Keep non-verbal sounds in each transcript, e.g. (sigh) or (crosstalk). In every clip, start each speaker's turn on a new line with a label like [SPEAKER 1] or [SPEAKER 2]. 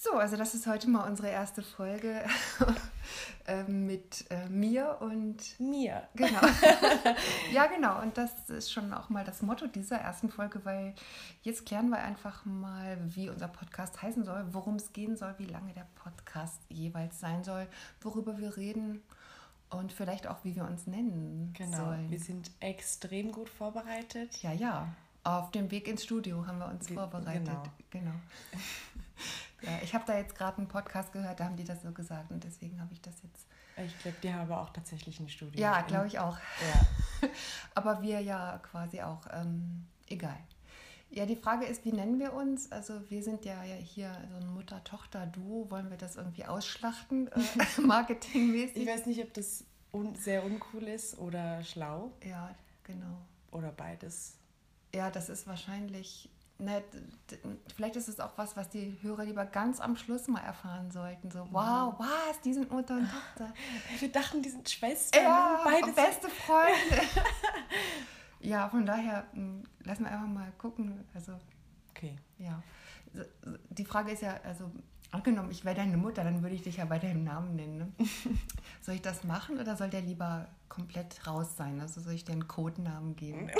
[SPEAKER 1] So, also das ist heute mal unsere erste Folge (laughs) äh, mit äh, mir und
[SPEAKER 2] mir.
[SPEAKER 1] Genau. (laughs) ja, genau. Und das ist schon auch mal das Motto dieser ersten Folge, weil jetzt klären wir einfach mal, wie unser Podcast heißen soll, worum es gehen soll, wie lange der Podcast jeweils sein soll, worüber wir reden und vielleicht auch, wie wir uns nennen
[SPEAKER 2] Genau.
[SPEAKER 1] sollen.
[SPEAKER 2] Wir sind extrem gut vorbereitet.
[SPEAKER 1] Ja, ja. Auf dem Weg ins Studio haben wir uns
[SPEAKER 2] Wie-
[SPEAKER 1] vorbereitet.
[SPEAKER 2] genau.
[SPEAKER 1] genau. (laughs) ja, ich habe da jetzt gerade einen Podcast gehört, da haben die das so gesagt und deswegen habe ich das jetzt.
[SPEAKER 2] Ich glaube, die haben aber auch tatsächlich ein Studio.
[SPEAKER 1] Ja, glaube ich auch.
[SPEAKER 2] Ja. (laughs)
[SPEAKER 1] Aber wir ja quasi auch. Ähm, egal. Ja, die Frage ist, wie nennen wir uns? Also wir sind ja ja hier so ein Mutter-Tochter-Duo. Wollen wir das irgendwie ausschlachten, äh, (laughs) (laughs)
[SPEAKER 2] Ich
[SPEAKER 1] marketingmäßig?
[SPEAKER 2] weiß nicht, ob das un sehr uncool ist oder schlau
[SPEAKER 1] Ja, genau.
[SPEAKER 2] oder beides.
[SPEAKER 1] Ja, das ist wahrscheinlich. Ne, vielleicht ist es auch was, was die Hörer lieber ganz am Schluss mal erfahren sollten. So, wow, was, die sind Mutter und Tochter. (laughs)
[SPEAKER 2] Wir dachten, die sind Schwestern.
[SPEAKER 1] Ja,
[SPEAKER 2] beide
[SPEAKER 1] beste Freunde. (laughs) ja, von daher mh, lassen wir einfach mal gucken. Also,
[SPEAKER 2] Okay.
[SPEAKER 1] ja. Die Frage ist ja, also, angenommen, ich wäre deine Mutter, dann würde ich dich ja bei deinem Namen nennen. Ne? (laughs) soll ich das machen oder soll der lieber komplett raus sein? Also soll ich dir einen Codenamen geben?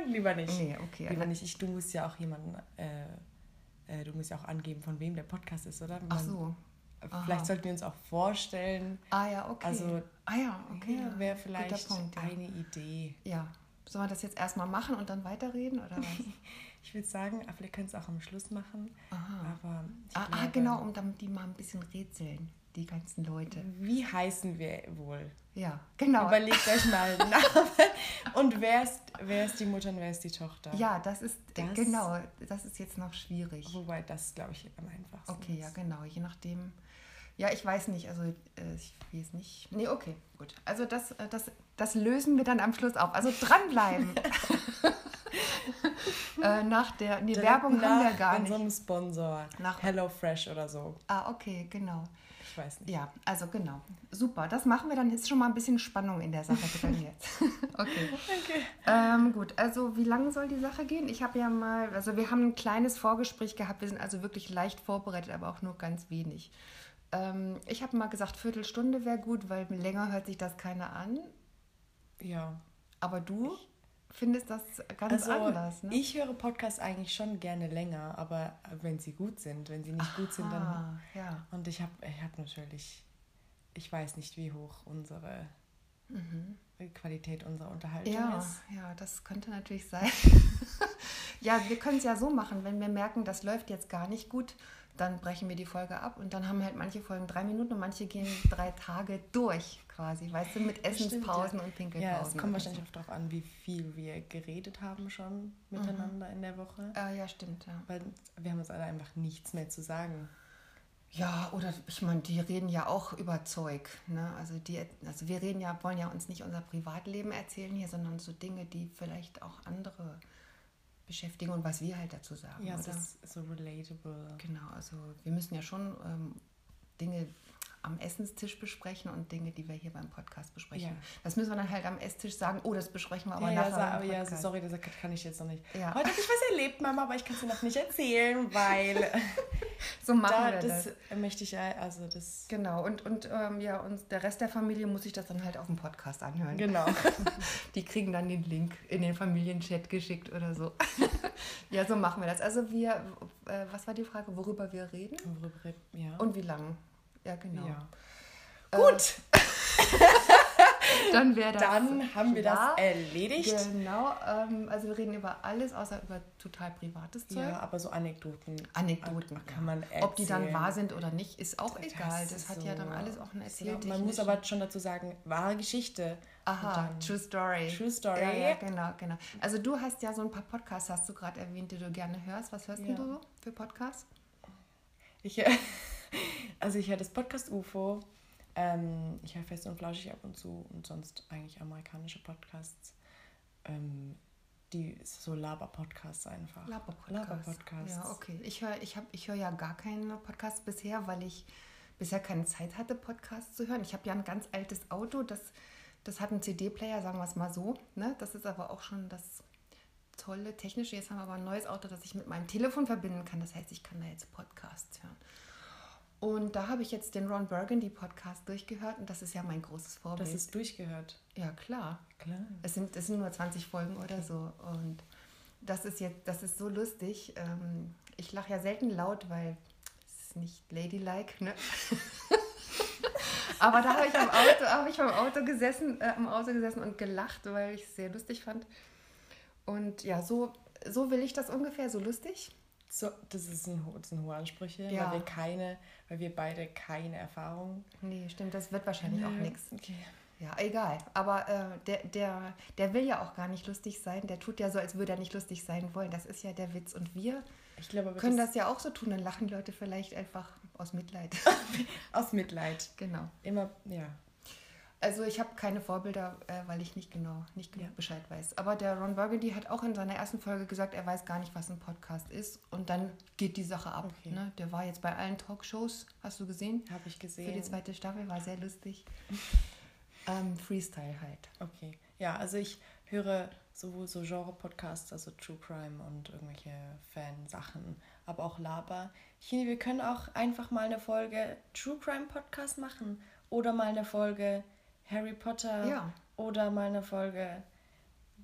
[SPEAKER 2] Nein, lieber nicht.
[SPEAKER 1] Nee, okay.
[SPEAKER 2] Lieber nicht. Ich, du musst ja auch jemanden, äh, äh, du musst ja auch angeben, von wem der Podcast ist, oder?
[SPEAKER 1] Ach
[SPEAKER 2] Man-
[SPEAKER 1] so.
[SPEAKER 2] Vielleicht
[SPEAKER 1] Aha.
[SPEAKER 2] sollten wir uns auch vorstellen.
[SPEAKER 1] Ah ja, okay.
[SPEAKER 2] Also,
[SPEAKER 1] ah ja, okay.
[SPEAKER 2] Ja, wäre vielleicht
[SPEAKER 1] Punkt, ja.
[SPEAKER 2] eine Idee.
[SPEAKER 1] Ja. Sollen wir das jetzt erstmal machen und dann weiterreden oder was? (laughs)
[SPEAKER 2] Ich würde sagen, aber vielleicht können es auch am Schluss machen.
[SPEAKER 1] Aha.
[SPEAKER 2] Aber
[SPEAKER 1] Ah, ah,
[SPEAKER 2] glaube,
[SPEAKER 1] genau, um damit die mal ein bisschen rätseln, die ganzen Leute.
[SPEAKER 2] Wie heißen wir wohl?
[SPEAKER 1] Ja, genau.
[SPEAKER 2] Überlegt euch mal (laughs) einen Namen. Und wer ist, wer ist die Mutter und wer ist die Tochter?
[SPEAKER 1] Ja, das ist,
[SPEAKER 2] Das-
[SPEAKER 1] genau, das ist jetzt noch schwierig.
[SPEAKER 2] Wobei das, glaube ich, am einfachsten
[SPEAKER 1] Okay, ja,
[SPEAKER 2] ist.
[SPEAKER 1] genau, je nachdem. Ja, ich weiß nicht, also äh, ich weiß nicht. Nee, okay, gut. Also das, äh, das, das lösen wir dann am Schluss auf. Also dranbleiben. (laughs) (laughs) äh, nach der, nee,
[SPEAKER 2] Direkt
[SPEAKER 1] Werbung haben wir
[SPEAKER 2] nach
[SPEAKER 1] gar nicht.
[SPEAKER 2] unserem Sponsor.
[SPEAKER 1] Nach-
[SPEAKER 2] HelloFresh oder so.
[SPEAKER 1] Ah, okay, genau.
[SPEAKER 2] Ich weiß nicht.
[SPEAKER 1] Ja, also genau. Super, das machen wir dann. Ist schon mal ein bisschen Spannung in der Sache drin jetzt. (laughs) okay.
[SPEAKER 2] Okay.
[SPEAKER 1] Ähm, gut, also wie lange soll die Sache gehen? Ich habe ja mal, also wir haben ein kleines Vorgespräch gehabt. Wir sind also wirklich leicht vorbereitet, aber auch nur ganz wenig. Ähm, ich habe mal gesagt, Viertelstunde wäre gut, weil länger hört sich das keiner an.
[SPEAKER 2] Ja.
[SPEAKER 1] Aber du findest das ganz
[SPEAKER 2] Also,
[SPEAKER 1] anders, ne?
[SPEAKER 2] ich höre Podcasts eigentlich schon gerne länger, aber wenn sie gut sind, wenn sie nicht gut sind, dann.
[SPEAKER 1] Ja.
[SPEAKER 2] Und ich habe ich hab natürlich, ich weiß nicht, wie hoch unsere Qualität unserer Unterhaltung
[SPEAKER 1] Mhm. Ja,
[SPEAKER 2] ist.
[SPEAKER 1] ja, das könnte natürlich sein. (laughs) ja, wir können es ja so machen, wenn wir merken, das läuft jetzt gar nicht gut, dann brechen wir die Folge ab und dann haben halt manche Folgen drei Minuten und manche gehen drei Tage durch quasi, weißt du, mit
[SPEAKER 2] Stimmt,
[SPEAKER 1] Essenspausen
[SPEAKER 2] ja.
[SPEAKER 1] und Pinkelpausen.
[SPEAKER 2] Ja, es kommt wahrscheinlich auch darauf an, wie viel wir geredet haben schon miteinander in der Woche.
[SPEAKER 1] Ah, ja, stimmt, ja.
[SPEAKER 2] Weil wir haben uns alle einfach nichts mehr zu sagen.
[SPEAKER 1] Ja, oder ich meine, die reden ja auch über Zeug. Ne? Also, die, also wir reden ja, wollen ja uns nicht unser Privatleben erzählen hier, sondern so Dinge, die vielleicht auch andere beschäftigen und was wir halt dazu sagen.
[SPEAKER 2] Ja,
[SPEAKER 1] oder?
[SPEAKER 2] ist so relatable.
[SPEAKER 1] Genau, also wir müssen ja schon ähm, Dinge am Essenstisch besprechen und Dinge, die wir hier beim Podcast besprechen.
[SPEAKER 2] Ja.
[SPEAKER 1] Das müssen wir dann halt am Esstisch sagen, oh, das besprechen wir aber
[SPEAKER 2] ja, ja,
[SPEAKER 1] nachher. beim
[SPEAKER 2] aber ja, sorry, das kann ich jetzt noch nicht.
[SPEAKER 1] Ja.
[SPEAKER 2] Heute habe ich was erlebt, Mama, aber ich kann es dir noch nicht erzählen, (laughs) weil (laughs)
[SPEAKER 1] So machen
[SPEAKER 2] da,
[SPEAKER 1] wir das.
[SPEAKER 2] das möchte ich ja, also das.
[SPEAKER 1] Genau, und, und ähm, ja, und der Rest der Familie muss sich das dann halt auf dem Podcast anhören.
[SPEAKER 2] Genau. (laughs)
[SPEAKER 1] Die kriegen dann den Link in den Familienchat geschickt oder so. ja, so machen wir das. Also wir, äh, was war die Frage, worüber wir reden
[SPEAKER 2] Worüber- ja.
[SPEAKER 1] und wie lang? Ja, genau.
[SPEAKER 2] ja.
[SPEAKER 1] Äh,
[SPEAKER 2] Gut, (laughs)
[SPEAKER 1] Dann wäre das.
[SPEAKER 2] dann haben wir
[SPEAKER 1] klar.
[SPEAKER 2] das erledigt.
[SPEAKER 1] Genau, ähm, also wir reden über alles, außer über total privates Zeug.
[SPEAKER 2] Ja, aber so Anekdoten.
[SPEAKER 1] Anekdoten.
[SPEAKER 2] kann man
[SPEAKER 1] Ob die dann
[SPEAKER 2] erzählen.
[SPEAKER 1] wahr sind oder nicht, ist auch egal. Das hat ja dann
[SPEAKER 2] so-
[SPEAKER 1] alles auch eine
[SPEAKER 2] so-
[SPEAKER 1] erzählte.
[SPEAKER 2] Man muss aber schon dazu sagen, wahre Geschichte.
[SPEAKER 1] Aha, True Story.
[SPEAKER 2] True Story.
[SPEAKER 1] Ja, ja, genau, genau. Also du hast ja so ein paar Podcasts, hast du gerade erwähnt, die du gerne hörst. Was hörst denn
[SPEAKER 2] Ja.
[SPEAKER 1] du so für Podcasts?
[SPEAKER 2] Ich, (laughs) also ich höre das Podcast UFO. Ähm, ich höre fest und flauschig ab und zu und sonst eigentlich amerikanische Podcasts. Ähm, die so Laber-Podcasts einfach.
[SPEAKER 1] Laber-Podcasts.
[SPEAKER 2] Laber-Podcasts.
[SPEAKER 1] Ja, okay. Ich höre ich hab, ich hör ja gar keine Podcasts bisher, weil ich bisher keine Zeit hatte, Podcasts zu hören. Ich habe ja ein ganz altes Auto, das, das hat einen CD-Player, sagen wir es mal so. Ne? Das ist aber auch schon das tolle technische. Jetzt haben wir aber ein neues Auto, das ich mit meinem Telefon verbinden kann. Das heißt, ich kann da jetzt Podcasts hören. Und da habe ich jetzt den Ron Burgundy Podcast durchgehört und das ist ja mein großes Vorbild.
[SPEAKER 2] Das ist durchgehört.
[SPEAKER 1] Ja, klar.
[SPEAKER 2] Klar.
[SPEAKER 1] Es sind, es sind nur 20 Folgen oder so. Und das ist jetzt, das ist so lustig. Ähm, ich lache ja selten laut, weil es ist nicht ladylike, ne? (laughs) Aber da habe ich am Auto, habe ich beim Auto gesessen, äh, am Auto gesessen und gelacht, weil ich es sehr lustig fand. Und ja, so, so will ich das ungefähr, so lustig.
[SPEAKER 2] So, das, ist ein, das sind hohe Ansprüche,
[SPEAKER 1] Ja.
[SPEAKER 2] weil wir keine, weil wir beide keine Erfahrung.
[SPEAKER 1] Nee, stimmt, das wird wahrscheinlich auch
[SPEAKER 2] Nö.
[SPEAKER 1] nichts.
[SPEAKER 2] Okay.
[SPEAKER 1] Ja, egal. Aber äh, der, der, der will ja auch gar nicht lustig sein. Der tut ja so, als würde er nicht lustig sein wollen. Das ist ja der Witz. Und wir
[SPEAKER 2] aber
[SPEAKER 1] können
[SPEAKER 2] das,
[SPEAKER 1] das ja auch so tun. Dann lachen Leute vielleicht einfach aus Mitleid. (laughs)
[SPEAKER 2] aus Mitleid.
[SPEAKER 1] genau.
[SPEAKER 2] Immer, ja.
[SPEAKER 1] Also ich habe keine Vorbilder, äh, weil ich nicht genau, nicht genug
[SPEAKER 2] Ja.
[SPEAKER 1] Bescheid weiß. Aber der Ron Burgundy hat auch in seiner ersten Folge gesagt, er weiß gar nicht, was ein Podcast ist. Und dann geht die Sache ab.
[SPEAKER 2] Okay.
[SPEAKER 1] Ne? Der war jetzt bei allen Talkshows, hast du gesehen?
[SPEAKER 2] Habe ich
[SPEAKER 1] Für die
[SPEAKER 2] gesehen.
[SPEAKER 1] zweite Staffel war sehr lustig. (laughs) Ähm, Freestyle halt.
[SPEAKER 2] Okay. Ja, also ich höre sowohl so Genre-Podcasts, also True Crime und irgendwelche Fansachen, aber auch Laber. Ich finde, wir können auch einfach mal eine Folge True Crime Podcast machen oder mal eine Folge Harry Potter
[SPEAKER 1] Ja.
[SPEAKER 2] oder mal eine Folge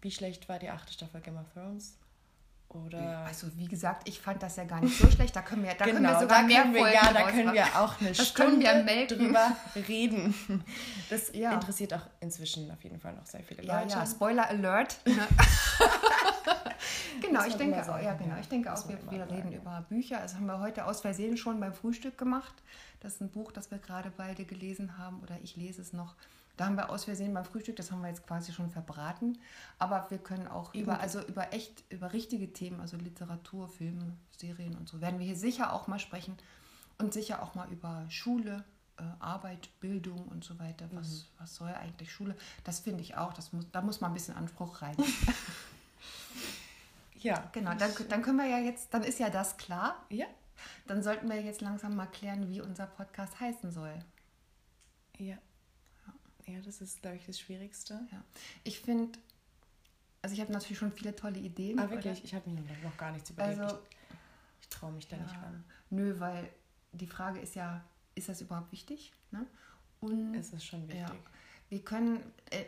[SPEAKER 2] Wie schlecht war die achte Staffel Game of Thrones? Oder
[SPEAKER 1] Also wie gesagt, ich fand das ja gar nicht so schlecht. Da können wir, da können wir
[SPEAKER 2] Genau,
[SPEAKER 1] sogar mehr
[SPEAKER 2] können wir,
[SPEAKER 1] Folgen
[SPEAKER 2] ja, da können wir auch eine
[SPEAKER 1] Das
[SPEAKER 2] Stunde
[SPEAKER 1] wir
[SPEAKER 2] drüber reden. Das (laughs)
[SPEAKER 1] Ja.
[SPEAKER 2] interessiert auch inzwischen auf jeden Fall noch sehr viele
[SPEAKER 1] Ja,
[SPEAKER 2] Leute.
[SPEAKER 1] ja, Spoiler Alert. Ne? (laughs) (laughs) genau,
[SPEAKER 2] Muss
[SPEAKER 1] ich denke
[SPEAKER 2] sagen,
[SPEAKER 1] ja, genau. Ich denke auch, wir, wir reden über Bücher. Also haben wir heute aus Versehen schon beim Frühstück gemacht. Das ist ein Buch, das wir gerade beide gelesen haben oder ich lese es noch. Da haben wir aus Versehen beim Frühstück, das haben wir jetzt quasi schon verbraten. Aber wir können auch über, also über echt, über richtige Themen, also Literatur, Filme, Serien und so, werden wir hier sicher auch mal sprechen. Und sicher auch mal über Schule, äh, Arbeit, Bildung und so weiter. Was,
[SPEAKER 2] Mhm.
[SPEAKER 1] was soll eigentlich Schule? Das finde ich auch. Das muss, da muss mal ein bisschen Anspruch rein. (laughs)
[SPEAKER 2] Ja,
[SPEAKER 1] Genau, dann, dann können wir ja jetzt, dann ist ja das klar.
[SPEAKER 2] ja,
[SPEAKER 1] Dann sollten wir jetzt langsam mal klären, wie unser Podcast heißen soll.
[SPEAKER 2] ja. Ja, das ist, glaube ich, das Schwierigste.
[SPEAKER 1] Ja. Ich finde, also ich habe natürlich schon viele tolle Ideen.
[SPEAKER 2] Ah,
[SPEAKER 1] oder?
[SPEAKER 2] wirklich? Ich habe mir noch gar nichts überlegt.
[SPEAKER 1] Also-
[SPEAKER 2] ich ich traue mich da nicht
[SPEAKER 1] Ja,
[SPEAKER 2] ran.
[SPEAKER 1] nö, weil die Frage ist ja, ist das überhaupt wichtig? Ne? Und
[SPEAKER 2] Es ist schon wichtig.
[SPEAKER 1] Ja. wir können, äh,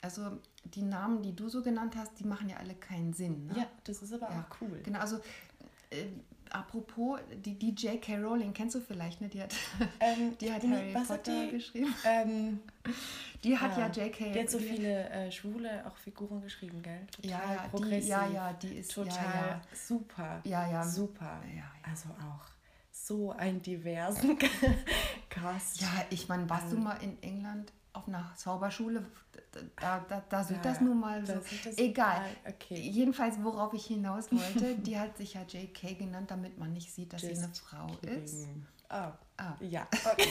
[SPEAKER 1] also die Namen, die du so genannt hast, die machen ja alle keinen Sinn. Ne?
[SPEAKER 2] Ja, das ist aber
[SPEAKER 1] Ja.
[SPEAKER 2] auch cool.
[SPEAKER 1] Genau, also äh, apropos, die, die J.K. Rowling kennst du vielleicht, ne? Die hat,
[SPEAKER 2] Ähm, (laughs)
[SPEAKER 1] die hat
[SPEAKER 2] nee,
[SPEAKER 1] Harry
[SPEAKER 2] was hat
[SPEAKER 1] Potter
[SPEAKER 2] die?
[SPEAKER 1] geschrieben.
[SPEAKER 2] Ähm, (laughs)
[SPEAKER 1] Die hat ja,
[SPEAKER 2] Ja.
[SPEAKER 1] J.K.
[SPEAKER 2] die hat so
[SPEAKER 1] die-
[SPEAKER 2] viele äh, schwule auch Figuren geschrieben, gell? Total
[SPEAKER 1] Ja, ja, die,
[SPEAKER 2] progressiv.
[SPEAKER 1] ja, ja, die ist
[SPEAKER 2] Total
[SPEAKER 1] Ja, ja.
[SPEAKER 2] super.
[SPEAKER 1] Ja, ja.
[SPEAKER 2] Super.
[SPEAKER 1] Ja, ja.
[SPEAKER 2] Also auch so einen diversen (laughs) Cast.
[SPEAKER 1] ja, ich meine, warst du
[SPEAKER 2] Ähm.
[SPEAKER 1] mal in England auf einer Zauberschule? Da, da, da sieht
[SPEAKER 2] Ja,
[SPEAKER 1] das nun mal so. Egal.
[SPEAKER 2] Okay.
[SPEAKER 1] Jedenfalls, worauf ich hinaus (laughs) wollte, die hat sich ja J.K. genannt, damit man nicht sieht, dass sie eine
[SPEAKER 2] Just
[SPEAKER 1] Frau
[SPEAKER 2] kidding.
[SPEAKER 1] ist.
[SPEAKER 2] Ah,
[SPEAKER 1] Ah.
[SPEAKER 2] ja, (laughs) okay.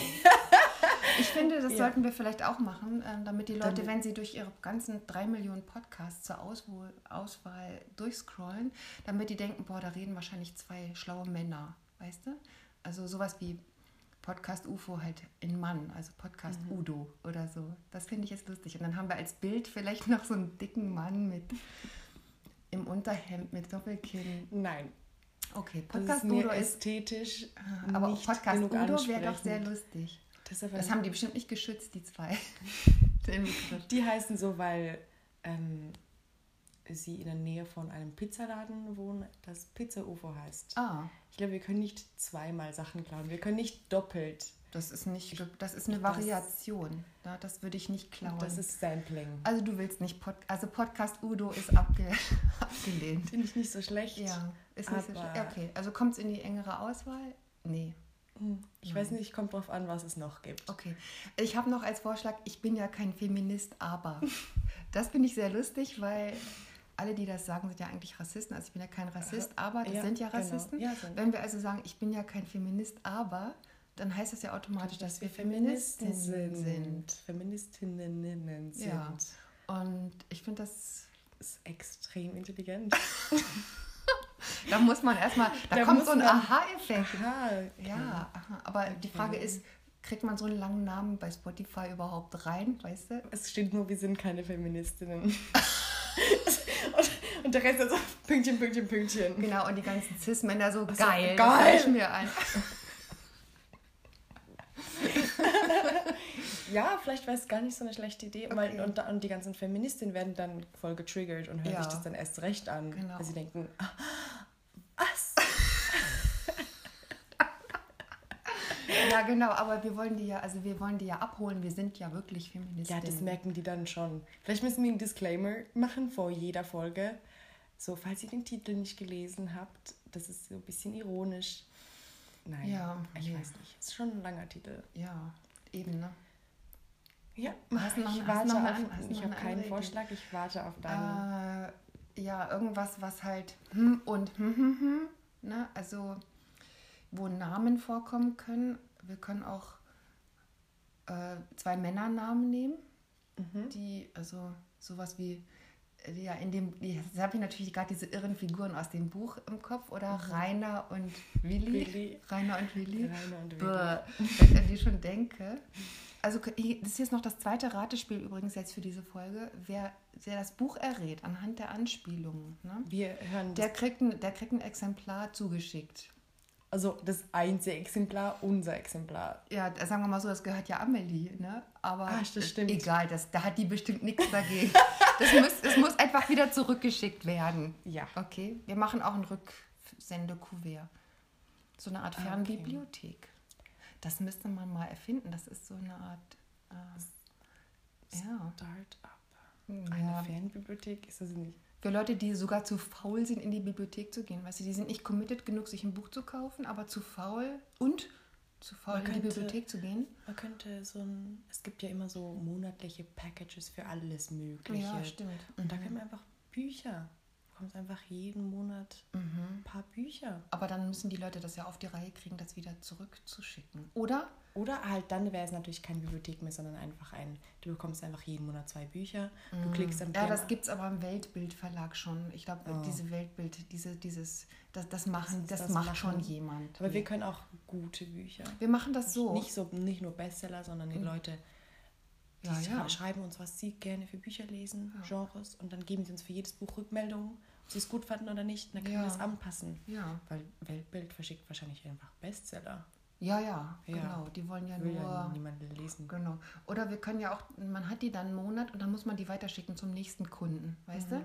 [SPEAKER 1] Ich finde, das
[SPEAKER 2] Ja.
[SPEAKER 1] sollten wir vielleicht auch machen, ähm, damit die Leute,
[SPEAKER 2] Damit-
[SPEAKER 1] wenn sie durch ihre ganzen drei Millionen Podcasts zur Auswahl, Auswahl durchscrollen, damit die denken, boah, da reden wahrscheinlich zwei schlaue Männer, weißt du? Also sowas wie Podcast UFO halt in Mann, also Podcast
[SPEAKER 2] Mhm.
[SPEAKER 1] Udo oder so. Das finde ich jetzt lustig. Und dann haben wir als Bild vielleicht (laughs) noch so einen dicken Mann mit im Unterhemd mit Doppelkinn.
[SPEAKER 2] Nein,
[SPEAKER 1] Okay,
[SPEAKER 2] das
[SPEAKER 1] Podcast
[SPEAKER 2] ist mir
[SPEAKER 1] Udo ist,
[SPEAKER 2] ästhetisch
[SPEAKER 1] aber
[SPEAKER 2] nicht
[SPEAKER 1] Podcast
[SPEAKER 2] genug
[SPEAKER 1] Udo wäre doch sehr lustig.
[SPEAKER 2] Das, ist
[SPEAKER 1] Das haben die bestimmt nicht geschützt, die zwei. (laughs)
[SPEAKER 2] Die heißen so, weil ähm, sie in der Nähe von einem Pizzaladen wohnen, das Pizza-UFO heißt.
[SPEAKER 1] Ah,
[SPEAKER 2] Ich glaube, wir können nicht zweimal Sachen klauen. Wir können nicht doppelt.
[SPEAKER 1] das ist nicht, das ist eine
[SPEAKER 2] das-
[SPEAKER 1] Variation. Ja, das würde ich nicht klauen.
[SPEAKER 2] Das ist Sampling.
[SPEAKER 1] also du willst nicht Pod, also Podcast Udo ist abge, (laughs) abgelehnt.
[SPEAKER 2] Finde ich nicht so schlecht.
[SPEAKER 1] Ja, ist nicht so schlecht. Okay, also kommt es in die engere Auswahl? Nee.
[SPEAKER 2] Hm, Ich weiß nicht, kommt drauf an, was es noch gibt.
[SPEAKER 1] Okay. Ich habe noch als Vorschlag, ich bin ja kein Feminist, aber. (laughs) Das finde ich sehr lustig, weil alle, die das sagen, sind ja eigentlich Rassisten. Also ich bin ja kein Rassist, aber das
[SPEAKER 2] Ja,
[SPEAKER 1] sind ja
[SPEAKER 2] genau.
[SPEAKER 1] Rassisten.
[SPEAKER 2] Ja, sind.
[SPEAKER 1] Wenn wir also sagen, ich bin ja kein Feminist, aber, dann heißt das ja automatisch, dass, wir
[SPEAKER 2] Feministen
[SPEAKER 1] Feministinnen
[SPEAKER 2] sind.
[SPEAKER 1] sind.
[SPEAKER 2] Feministinnen sind.
[SPEAKER 1] Ja. Und ich finde das,
[SPEAKER 2] Ist extrem intelligent. (laughs)
[SPEAKER 1] da muss man erstmal, da,
[SPEAKER 2] Da
[SPEAKER 1] kommt so ein Aha-Effekt.
[SPEAKER 2] Aha,
[SPEAKER 1] Ja, aha. aber die Frage
[SPEAKER 2] Okay.
[SPEAKER 1] ist, kriegt man so einen langen Namen bei Spotify überhaupt rein, weißt du?
[SPEAKER 2] Es steht nur, wir sind keine Feministinnen. (laughs) und, (laughs) Und der Rest ist so Pünktchen, Pünktchen, Pünktchen.
[SPEAKER 1] Genau, und die ganzen Cis-Männer so,
[SPEAKER 2] so,
[SPEAKER 1] geil,
[SPEAKER 2] geil.
[SPEAKER 1] fällt mir ein. (laughs)
[SPEAKER 2] Ja, vielleicht wäre es gar nicht so eine schlechte Idee.
[SPEAKER 1] Okay.
[SPEAKER 2] Weil, und, und die ganzen Feministinnen werden dann voll getriggert und hören
[SPEAKER 1] Ja.
[SPEAKER 2] sich das dann erst recht an.
[SPEAKER 1] Genau.
[SPEAKER 2] Weil sie denken, ah, was?
[SPEAKER 1] Ja, genau, aber wir wollen die ja, also wir wollen die ja abholen, wir sind ja wirklich Feministinnen.
[SPEAKER 2] Ja, das merken die dann schon. Vielleicht müssen wir einen Disclaimer machen vor jeder Folge. So, falls ihr den Titel nicht gelesen habt, das ist so ein bisschen ironisch. Nein,
[SPEAKER 1] Ja,
[SPEAKER 2] ich
[SPEAKER 1] nee.
[SPEAKER 2] weiß nicht. Ist schon ein langer Titel.
[SPEAKER 1] Ja, eben, ne?
[SPEAKER 2] Ja,
[SPEAKER 1] Hast du noch-
[SPEAKER 2] ich warte
[SPEAKER 1] noch
[SPEAKER 2] auf,
[SPEAKER 1] an-
[SPEAKER 2] ich habe
[SPEAKER 1] eine
[SPEAKER 2] keinen
[SPEAKER 1] andere
[SPEAKER 2] Vorschlag, ich warte auf deinen.
[SPEAKER 1] Äh, ja, irgendwas, was halt hm und hm, hm, hm, ne? Also, wo Namen vorkommen können. Wir können auch äh, zwei Männernamen nehmen,
[SPEAKER 2] Mhm.
[SPEAKER 1] die, also sowas wie, äh, ja, in dem, jetzt habe ich natürlich gerade diese irren Figuren aus dem Buch im Kopf, oder Rainer und Willi.
[SPEAKER 2] Mhm. Willi.
[SPEAKER 1] Rainer und Willi.
[SPEAKER 2] Rainer und Willi.
[SPEAKER 1] Wenn ich an die schon denke. Also hier- das ist jetzt noch das zweite Ratespiel übrigens jetzt für diese Folge. Wer, wer das Buch errät anhand der Anspielungen, ne?
[SPEAKER 2] Wir hören
[SPEAKER 1] der, kriegt ein, der kriegt ein Exemplar zugeschickt.
[SPEAKER 2] Also das einzige Exemplar, unser Exemplar.
[SPEAKER 1] Ja, sagen wir mal so, das gehört ja Amelie, ne? Aber
[SPEAKER 2] Ah, das stimmt.
[SPEAKER 1] egal, das, da hat die bestimmt nichts dagegen. (laughs) Das muss, das muss einfach wieder zurückgeschickt werden.
[SPEAKER 2] Ja.
[SPEAKER 1] Okay, wir machen auch ein Rücksendekuvert. So eine Art
[SPEAKER 2] Ah, okay.
[SPEAKER 1] Fernbibliothek. Das müsste man mal erfinden. Das ist so eine Art. Äh, ja.
[SPEAKER 2] Start-up. Eine
[SPEAKER 1] ja.
[SPEAKER 2] Fernbibliothek ist das nicht.
[SPEAKER 1] Für Leute, die sogar zu faul sind, in die Bibliothek zu gehen. Weißt du, die sind nicht committed genug, sich ein Buch zu kaufen, aber zu faul und zu faul,
[SPEAKER 2] Man
[SPEAKER 1] in die
[SPEAKER 2] könnte-
[SPEAKER 1] Bibliothek zu gehen.
[SPEAKER 2] Man könnte so ein, es gibt ja immer so monatliche Packages für alles Mögliche.
[SPEAKER 1] Ja, stimmt.
[SPEAKER 2] Und da
[SPEAKER 1] Mhm.
[SPEAKER 2] können wir einfach Bücher. Du bekommst einfach jeden Monat
[SPEAKER 1] Mhm.
[SPEAKER 2] ein paar Bücher.
[SPEAKER 1] Aber dann müssen die Leute das ja auf die Reihe kriegen, das wieder zurückzuschicken. Oder?
[SPEAKER 2] Oder halt dann wäre es natürlich keine Bibliothek mehr, sondern einfach ein, du bekommst einfach jeden Monat zwei Bücher. Du klickst am
[SPEAKER 1] Mhm. Ja, das gibt es aber im Weltbildverlag schon. Ich glaube,
[SPEAKER 2] Oh.
[SPEAKER 1] diese Weltbild, diese, dieses, das, das machen,
[SPEAKER 2] Das-
[SPEAKER 1] das,
[SPEAKER 2] das
[SPEAKER 1] macht
[SPEAKER 2] machen-
[SPEAKER 1] schon jemand.
[SPEAKER 2] Aber wir können auch gute Bücher.
[SPEAKER 1] Wir machen das so.
[SPEAKER 2] Nicht so nicht nur Bestseller, sondern die Leute die
[SPEAKER 1] Ja, ja.
[SPEAKER 2] schreiben uns, was sie gerne für Bücher lesen,
[SPEAKER 1] Ja.
[SPEAKER 2] Genres, und dann geben sie uns für jedes Buch Rückmeldungen, ob sie es gut fanden oder nicht. Und dann können
[SPEAKER 1] Ja.
[SPEAKER 2] wir das anpassen.
[SPEAKER 1] Ja.
[SPEAKER 2] Weil Weltbild verschickt wahrscheinlich einfach Bestseller.
[SPEAKER 1] Ja, ja,
[SPEAKER 2] Ja.
[SPEAKER 1] genau. Die wollen ja
[SPEAKER 2] Will
[SPEAKER 1] nur.
[SPEAKER 2] ja niemand lesen.
[SPEAKER 1] Genau. Oder wir können ja auch, man hat die dann einen Monat und dann muss man die weiterschicken zum nächsten Kunden, weißt du? Und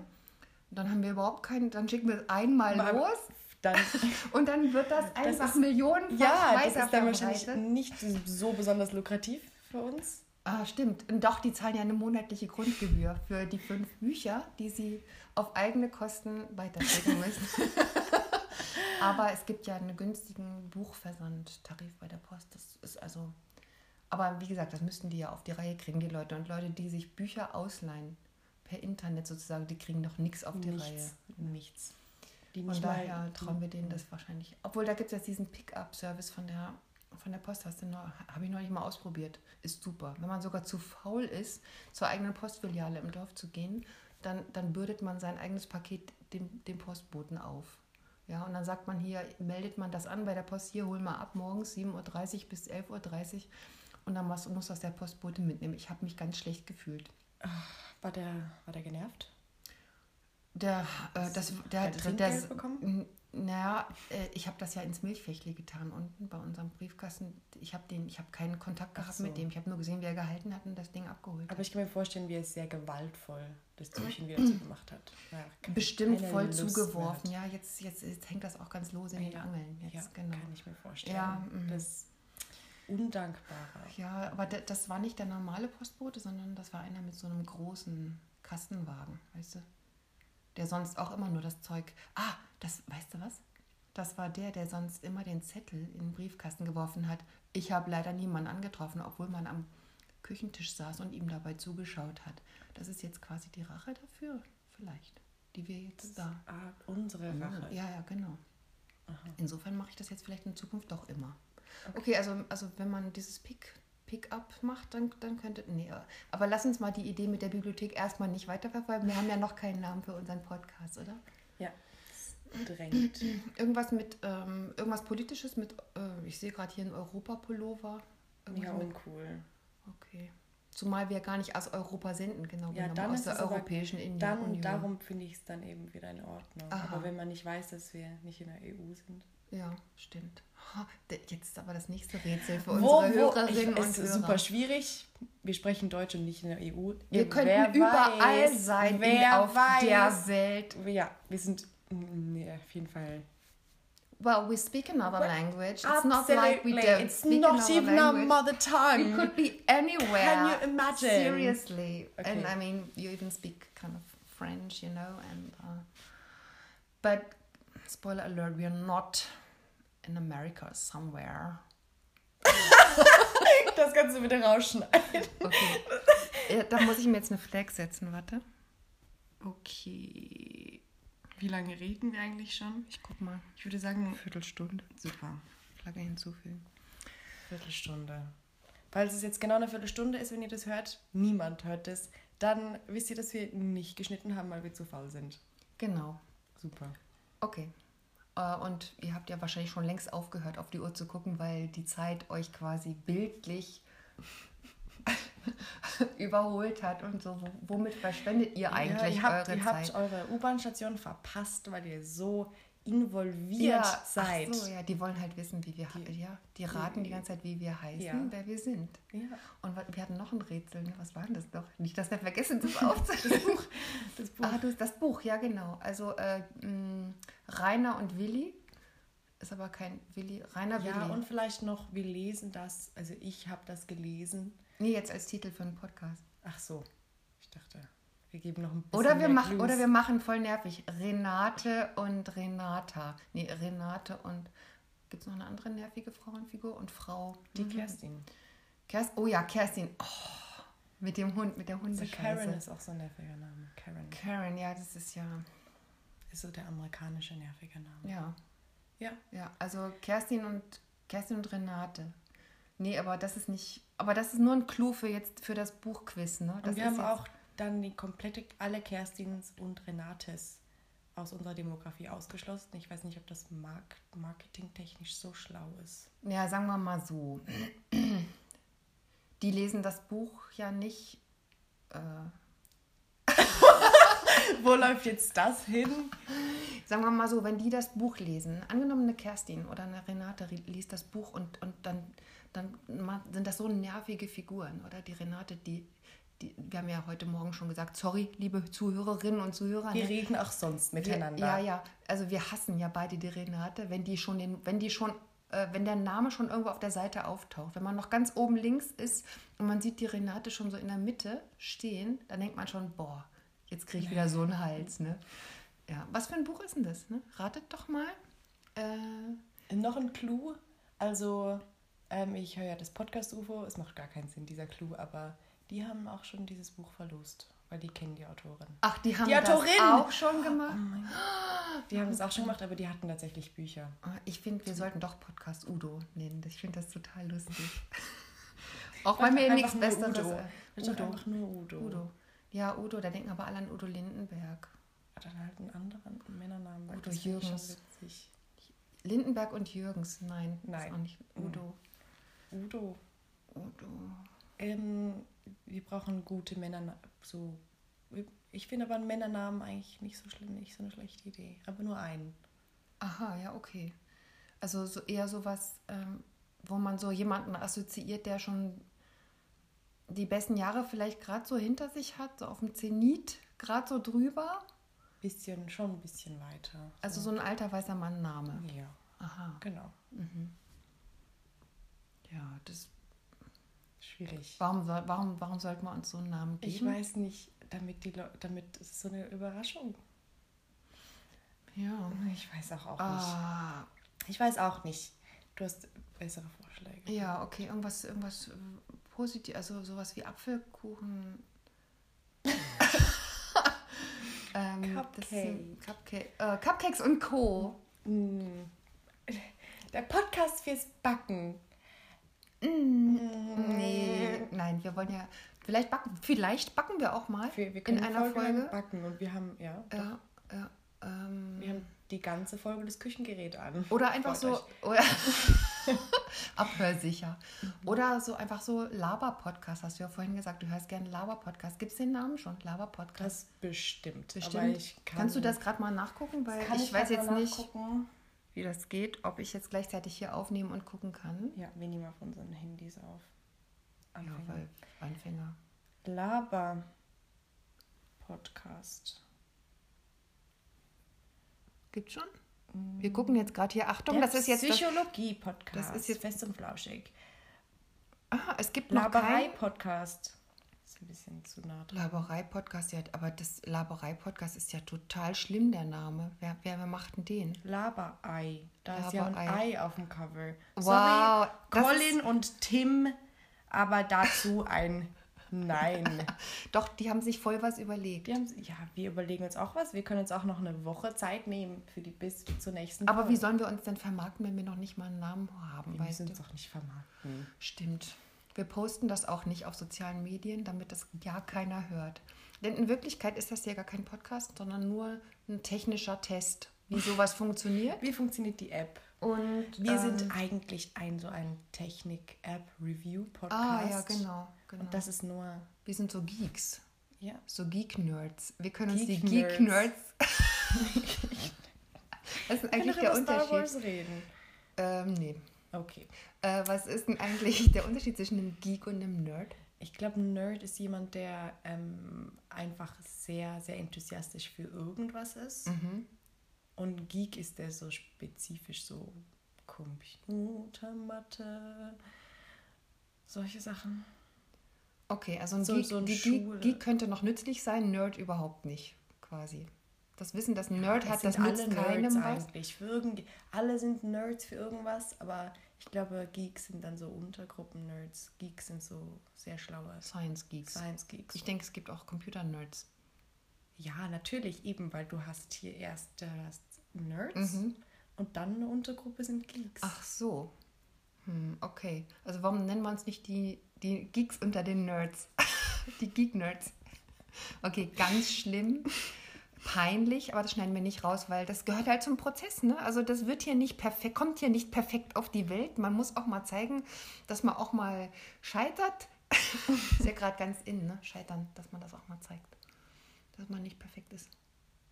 [SPEAKER 1] dann haben wir überhaupt keinen, dann schicken wir es einmal
[SPEAKER 2] Mhm. Aber-
[SPEAKER 1] los
[SPEAKER 2] Dann, (laughs)
[SPEAKER 1] und dann wird das einfach
[SPEAKER 2] ist-
[SPEAKER 1] millionenfach
[SPEAKER 2] ja, das ist dann wahrscheinlich nicht so besonders lukrativ für uns.
[SPEAKER 1] Ah, stimmt. Und doch, die zahlen ja eine monatliche Grundgebühr für die fünf Bücher, die sie auf eigene Kosten weiterschicken müssen. (laughs) Aber es gibt ja einen günstigen Buchversandtarif bei der Post. Das ist also. Aber wie gesagt, das müssten die ja auf die Reihe kriegen, die Leute. Und Leute, die sich Bücher ausleihen, per Internet sozusagen, die kriegen noch nichts auf die Reihe.
[SPEAKER 2] Nichts. Nichts. Die
[SPEAKER 1] Von daher trauen wir denen das wahrscheinlich. Obwohl, da gibt es jetzt diesen Pickup-Service von der, von der Post. Hast du noch- Habe ich noch nicht mal ausprobiert. Ist super. Wenn man sogar zu faul ist, zur eigenen Postfiliale im Dorf zu gehen, dann, dann bürdet man sein eigenes Paket dem, dem Postboten auf. Ja, und dann sagt man hier, meldet man das an bei der Post, hier hol mal ab morgens 7.30 Uhr bis 11.30 Uhr und dann muss, muss das der Postbote mitnehmen. Ich habe mich ganz schlecht gefühlt.
[SPEAKER 2] War der, war der genervt?
[SPEAKER 1] Der, äh, das, der,
[SPEAKER 2] Hat er
[SPEAKER 1] der,
[SPEAKER 2] Trinkgeld
[SPEAKER 1] der,
[SPEAKER 2] bekommen?
[SPEAKER 1] Naja, äh, ich habe das ja ins Milchfächle getan unten bei unserem Briefkasten. Ich habe den, habe keinen Kontakt gehabt
[SPEAKER 2] so.
[SPEAKER 1] mit dem. Ich habe nur gesehen, wie er gehalten hat und das Ding abgeholt.
[SPEAKER 2] Aber
[SPEAKER 1] hat.
[SPEAKER 2] ich kann mir vorstellen, wie er sehr gewaltvoll das Türchen (clears throat) wieder zugemacht hat. Ja,
[SPEAKER 1] Bestimmt voll
[SPEAKER 2] Lust
[SPEAKER 1] zugeworfen. Ja, jetzt, jetzt, jetzt hängt das auch ganz lose in den
[SPEAKER 2] Ja,
[SPEAKER 1] Angeln. Jetzt,
[SPEAKER 2] ja,
[SPEAKER 1] genau.
[SPEAKER 2] kann ich mir vorstellen.
[SPEAKER 1] Ja, mhm.
[SPEAKER 2] Das Undankbare.
[SPEAKER 1] Ja, aber das war nicht der normale Postbote, sondern das war einer mit so einem großen Kastenwagen, weißt du? Der sonst auch immer nur das Zeug. Ah, das, weißt du was? Das war der, der sonst immer den Zettel in den Briefkasten geworfen hat. Ich habe leider niemanden angetroffen, obwohl man am Küchentisch saß und ihm dabei zugeschaut hat. Das ist jetzt quasi die Rache dafür, vielleicht, die wir jetzt da.
[SPEAKER 2] Ah, unsere Rache.
[SPEAKER 1] Ja, ja, genau.
[SPEAKER 2] Aha.
[SPEAKER 1] Insofern mache ich das jetzt vielleicht in Zukunft doch immer. Okay, also, also wenn man dieses Pick, Pick-up macht, dann, dann könnte. Nee, aber lass uns mal die Idee mit der Bibliothek erstmal nicht weiterverfolgen. Wir haben ja noch keinen Namen für unseren Podcast, oder?
[SPEAKER 2] Ja, drängt. (clears throat)
[SPEAKER 1] Irgendwas mit, ähm, irgendwas Politisches mit, äh, ich sehe gerade hier einen Europapullover.
[SPEAKER 2] Ja, uncool.
[SPEAKER 1] Okay. Zumal wir gar nicht aus Europa senden, genau
[SPEAKER 2] Ja,
[SPEAKER 1] genommen,
[SPEAKER 2] dann
[SPEAKER 1] aus
[SPEAKER 2] ist
[SPEAKER 1] der
[SPEAKER 2] aber-
[SPEAKER 1] Europäischen
[SPEAKER 2] Dann,
[SPEAKER 1] Union.
[SPEAKER 2] darum finde ich es dann eben wieder in Ordnung.
[SPEAKER 1] Aha.
[SPEAKER 2] Aber wenn man nicht weiß, dass wir nicht in der EU sind.
[SPEAKER 1] Ja, stimmt. Jetzt ist aber das nächste Rätsel für
[SPEAKER 2] Wo,
[SPEAKER 1] unsere
[SPEAKER 2] wo, ich,
[SPEAKER 1] Hörerinnen
[SPEAKER 2] es
[SPEAKER 1] und
[SPEAKER 2] ist
[SPEAKER 1] Hörer.
[SPEAKER 2] super schwierig. Wir sprechen Deutsch und nicht in der EU.
[SPEAKER 1] Wir
[SPEAKER 2] Ja,
[SPEAKER 1] könnten überall
[SPEAKER 2] weiß,
[SPEAKER 1] sein in,
[SPEAKER 2] wer
[SPEAKER 1] auf
[SPEAKER 2] weiß.
[SPEAKER 1] der Welt.
[SPEAKER 2] Ja, wir sind nee, auf jeden Fall.
[SPEAKER 1] Well, we speak another
[SPEAKER 2] Well,
[SPEAKER 1] language. It's not like we don't
[SPEAKER 2] It's
[SPEAKER 1] speak
[SPEAKER 2] not
[SPEAKER 1] another
[SPEAKER 2] even our
[SPEAKER 1] language.
[SPEAKER 2] mother
[SPEAKER 1] We
[SPEAKER 2] tongue.
[SPEAKER 1] could be anywhere.
[SPEAKER 2] Can you imagine?
[SPEAKER 1] Seriously.
[SPEAKER 2] Okay.
[SPEAKER 1] And I mean, you even speak kind of French, you know, and uh, but spoiler alert, we are not in America somewhere. (laughs)
[SPEAKER 2] Das kannst du bitte rausschneiden.
[SPEAKER 1] Okay. ja, da muss ich mir jetzt eine Flag setzen, warte.
[SPEAKER 2] Okay. Wie lange reden wir eigentlich schon?
[SPEAKER 1] Ich guck mal.
[SPEAKER 2] Ich würde sagen,
[SPEAKER 1] Viertelstunde.
[SPEAKER 2] super.
[SPEAKER 1] Flagge hinzufügen.
[SPEAKER 2] Viertelstunde. Falls es jetzt genau eine Viertelstunde ist, wenn ihr das hört, niemand hört es, dann wisst ihr, dass wir nicht geschnitten haben, weil wir zu faul sind.
[SPEAKER 1] Genau.
[SPEAKER 2] Super.
[SPEAKER 1] Okay. Äh, Und ihr habt ja wahrscheinlich schon längst aufgehört, auf die Uhr zu gucken, weil die Zeit euch quasi bildlich (laughs) überholt hat und so. Womit verschwendet ihr eigentlich
[SPEAKER 2] ja, ihr habt,
[SPEAKER 1] eure
[SPEAKER 2] ihr
[SPEAKER 1] Zeit?
[SPEAKER 2] habt eure U-Bahn-Station verpasst, weil ihr so involviert
[SPEAKER 1] ach
[SPEAKER 2] seid.
[SPEAKER 1] so, ja, die wollen halt wissen, wie wir
[SPEAKER 2] Die-
[SPEAKER 1] ja, die raten die ganze Zeit, wie wir heißen,
[SPEAKER 2] Ja.
[SPEAKER 1] wer wir sind.
[SPEAKER 2] Ja.
[SPEAKER 1] Und wir hatten noch ein Rätsel, ne? was war denn das noch? Nicht, dass wir vergessen, das aufzunehmen.
[SPEAKER 2] Das Buch. Das Buch.
[SPEAKER 1] Ah, du, das Buch, ja genau. Also äh, mh, Rainer und Willi. Ist aber kein Willi. Rainer
[SPEAKER 2] ja,
[SPEAKER 1] Willi.
[SPEAKER 2] und vielleicht noch, wir lesen das, also ich habe das gelesen.
[SPEAKER 1] Nee, jetzt als Titel für einen Podcast.
[SPEAKER 2] Ach so, ich dachte, wir geben noch ein bisschen
[SPEAKER 1] Oder wir,
[SPEAKER 2] Clues.
[SPEAKER 1] oder wir machen voll nervig. Renate und Renata. Nee, Renate und. Gibt es noch eine andere nervige Frauenfigur? Und Frau.
[SPEAKER 2] Die
[SPEAKER 1] Mhm.
[SPEAKER 2] Kerstin.
[SPEAKER 1] Kerstin. Oh ja, Kerstin. Oh, mit dem Hund, mit der
[SPEAKER 2] Also
[SPEAKER 1] Hundescheiße.
[SPEAKER 2] Karen ist auch so ein nerviger Name. Karen
[SPEAKER 1] Karen, ja, das ist ja.
[SPEAKER 2] ist so der amerikanische nervige Name.
[SPEAKER 1] Ja.
[SPEAKER 2] Ja.
[SPEAKER 1] Ja, also Kerstin und Kerstin und Renate. Nee, aber das ist nicht. Aber das ist nur ein Clou für jetzt für das Buchquiz, ne? Das
[SPEAKER 2] Und wir
[SPEAKER 1] ist
[SPEAKER 2] haben auch dann die komplette, alle Kerstins und Renates aus unserer Demografie ausgeschlossen. Ich weiß nicht, ob das mark marketingtechnisch so schlau ist.
[SPEAKER 1] Ja, sagen wir mal so. Die lesen das Buch ja nicht. Äh, (laughs)
[SPEAKER 2] Wo läuft jetzt das hin?
[SPEAKER 1] sagen wir mal so, wenn die das Buch lesen, angenommen eine Kerstin oder eine Renate liest das Buch und, und dann, sind das so nervige Figuren, oder? Die Renate, die, die, wir haben ja heute Morgen schon gesagt, sorry, liebe Zuhörerinnen und Zuhörer.
[SPEAKER 2] Wir
[SPEAKER 1] ne?
[SPEAKER 2] reden auch sonst miteinander.
[SPEAKER 1] Wir, ja, ja. Also wir hassen ja beide die Renate, wenn die schon den, wenn die schon, äh, wenn der Name schon irgendwo auf der Seite auftaucht. Wenn man noch ganz oben links ist und man sieht die Renate schon so in der Mitte stehen, dann denkt man schon, boah, jetzt kriege ich wieder so einen Hals, ne? Ja, was für ein Buch ist denn das, ne? Ratet doch mal. Äh,
[SPEAKER 2] Noch ein Clou. Also, ähm, ich höre ja das Podcast UFO. Es macht gar keinen Sinn, dieser Clou, aber die haben auch schon dieses Buch verlost, weil die kennen die Autorin.
[SPEAKER 1] ach, die haben
[SPEAKER 2] Die Autorin!
[SPEAKER 1] das auch schon gemacht.
[SPEAKER 2] Die haben das auch schon gemacht, aber die hatten tatsächlich Bücher.
[SPEAKER 1] Ah, Ich finde, wir sollten doch Podcast Udo nennen. Ich finde das total lustig. (laughs) auch weil mir nichts Besseres.
[SPEAKER 2] Udo. ist
[SPEAKER 1] Udo.
[SPEAKER 2] einfach nur Udo.
[SPEAKER 1] Udo. Ja, Udo, da denken aber alle an Udo Lindenberg.
[SPEAKER 2] Hat dann halt einen anderen Männernamen. weil
[SPEAKER 1] Udo Jürgens. Lindenberg und Jürgens, nein.
[SPEAKER 2] Nein.
[SPEAKER 1] Ist auch nicht Udo.
[SPEAKER 2] Udo.
[SPEAKER 1] Udo.
[SPEAKER 2] Ähm, wir brauchen gute Männernamen. So, ich finde aber einen Männernamen eigentlich nicht so schlimm, nicht so eine schlechte Idee. Aber nur einen.
[SPEAKER 1] Aha, ja, okay. Also so eher sowas, ähm, wo man so jemanden assoziiert, der schon die besten Jahre vielleicht gerade so hinter sich hat, so auf dem Zenit, gerade so drüber.
[SPEAKER 2] Bisschen, schon ein bisschen weiter.
[SPEAKER 1] Also so ein alter weißer Mann-Name.
[SPEAKER 2] Ja,
[SPEAKER 1] Aha.
[SPEAKER 2] genau.
[SPEAKER 1] Ja, das.
[SPEAKER 2] Schwierig.
[SPEAKER 1] Warum, soll, warum, warum sollten wir uns so einen Namen geben?
[SPEAKER 2] Ich weiß nicht, damit die Leute, damit es ist so eine Überraschung.
[SPEAKER 1] Ja.
[SPEAKER 2] Ich weiß auch, auch
[SPEAKER 1] Ah,
[SPEAKER 2] nicht. Ich weiß auch nicht. Du hast bessere Vorschläge.
[SPEAKER 1] ja, okay, irgendwas, irgendwas positiv, also sowas wie Apfelkuchen. (laughs) ähm, sind Cupcake, äh, Cupcakes und Co.
[SPEAKER 2] Mm. Der Podcast fürs Backen.
[SPEAKER 1] Nee, nein, wir wollen ja. Vielleicht backen, vielleicht backen wir auch mal
[SPEAKER 2] Wir, wir können
[SPEAKER 1] in einer
[SPEAKER 2] Folge
[SPEAKER 1] Folge.
[SPEAKER 2] backen und wir haben, ja,
[SPEAKER 1] Ja, ja. Ähm,
[SPEAKER 2] wir haben die ganze Folge das Küchengerät an.
[SPEAKER 1] oder einfach
[SPEAKER 2] Freut
[SPEAKER 1] so. Oder, (laughs) Abhörsicher. Oder so einfach so Laber-Podcast, hast du ja vorhin gesagt. Du hörst gerne Laber-Podcast. Gibt es den Namen schon? Laber-Podcast?
[SPEAKER 2] Das bestimmt.
[SPEAKER 1] Bestimmt.
[SPEAKER 2] Kann,
[SPEAKER 1] Kannst du das gerade mal nachgucken? Weil ich,
[SPEAKER 2] ich
[SPEAKER 1] weiß jetzt nicht,
[SPEAKER 2] nachgucken?
[SPEAKER 1] Wie das geht, ob ich jetzt gleichzeitig hier aufnehmen und gucken kann.
[SPEAKER 2] Ja, wir nehmen auf unseren Handys auf.
[SPEAKER 1] Ja,
[SPEAKER 2] Anfänger.
[SPEAKER 1] weil Anfänger.
[SPEAKER 2] Laber Podcast.
[SPEAKER 1] Gibt schon? Wir gucken jetzt gerade hier. Achtung,
[SPEAKER 2] Der
[SPEAKER 1] das ist jetzt das,
[SPEAKER 2] Psychologie-Podcast.
[SPEAKER 1] das ist jetzt-
[SPEAKER 2] fest und flauschig.
[SPEAKER 1] Aha, es gibt noch kein
[SPEAKER 2] Laberei-Podcast. Ein bisschen zu nah dran.
[SPEAKER 1] Laberei-Podcast. Ja, aber das Laberei-Podcast ist ja total schlimm, der Name. Wer, wer, wer macht denn den?
[SPEAKER 2] Laberei. Da ist ja ein. Ei auf dem Cover.
[SPEAKER 1] Wow,
[SPEAKER 2] Sorry, Colin und Tim, aber dazu ein Nein. (laughs)
[SPEAKER 1] Doch, die haben sich voll was überlegt.
[SPEAKER 2] Haben, ja, wir überlegen uns auch was. Wir können uns auch noch eine Woche Zeit nehmen für die bis zur nächsten
[SPEAKER 1] Aber wie
[SPEAKER 2] Folge.
[SPEAKER 1] sollen wir uns denn vermarkten, wenn wir noch nicht mal einen Namen haben?
[SPEAKER 2] Wir müssen uns auch nicht vermarkten.
[SPEAKER 1] Stimmt. Wir posten das auch nicht auf sozialen Medien, damit das ja keiner hört. Denn in Wirklichkeit ist das ja gar kein Podcast, sondern nur ein technischer Test, wie (laughs) sowas funktioniert.
[SPEAKER 2] Wie funktioniert die App?
[SPEAKER 1] Und
[SPEAKER 2] Wir
[SPEAKER 1] ähm,
[SPEAKER 2] sind eigentlich ein so ein Technik-App-Review-Podcast.
[SPEAKER 1] Ah, ja, genau. genau.
[SPEAKER 2] Und das ist nur,
[SPEAKER 1] wir sind so Geeks.
[SPEAKER 2] ja,
[SPEAKER 1] So Geek-Nerds. Wir können uns die
[SPEAKER 2] Geek-Nerds. (laughs) (laughs)
[SPEAKER 1] Das ist eigentlich der
[SPEAKER 2] über Star
[SPEAKER 1] Unterschied.
[SPEAKER 2] Wars reden.
[SPEAKER 1] Ähm, nee.
[SPEAKER 2] Okay.
[SPEAKER 1] Äh, was ist denn eigentlich (laughs) der Unterschied zwischen einem Geek und einem Nerd?
[SPEAKER 2] Ich glaube, ein Nerd ist jemand, der ähm, einfach sehr, sehr enthusiastisch für irgendwas ist.
[SPEAKER 1] Mhm.
[SPEAKER 2] Und ein Geek ist der so spezifisch so Computer, Mathe, solche Sachen.
[SPEAKER 1] Okay, also ein
[SPEAKER 2] So-
[SPEAKER 1] Geek,
[SPEAKER 2] so.
[SPEAKER 1] Geek, Geek könnte noch nützlich sein, Nerd überhaupt nicht, quasi. Das Wissen, das ein Nerd hat, das nützt
[SPEAKER 2] alle
[SPEAKER 1] keinem
[SPEAKER 2] Nerds
[SPEAKER 1] was.
[SPEAKER 2] eigentlich. Für irgend, alle sind Nerds für irgendwas, aber ich glaube, Geeks sind dann so Untergruppen-Nerds. Geeks sind so sehr schlaue
[SPEAKER 1] Science Geeks.
[SPEAKER 2] Science-Geeks.
[SPEAKER 1] Ich denke, es gibt auch Computer-Nerds.
[SPEAKER 2] Ja, natürlich, eben, weil du hast hier erst hast Nerds
[SPEAKER 1] Mhm.
[SPEAKER 2] und dann eine Untergruppe sind Geeks.
[SPEAKER 1] Ach so. Hm, okay. Also warum nennen wir uns nicht die, die Geeks unter den Nerds? (laughs) die Geek-Nerds. Okay, ganz schlimm. Peinlich, aber das schneiden wir nicht raus, weil das gehört halt zum Prozess. Ne? Also das wird hier nicht perfekt, kommt hier nicht perfekt auf die Welt. Man muss auch mal zeigen, dass man auch mal scheitert. (laughs) ist ja gerade ganz in, ne? Scheitern, dass man das auch mal zeigt. Dass man nicht perfekt ist.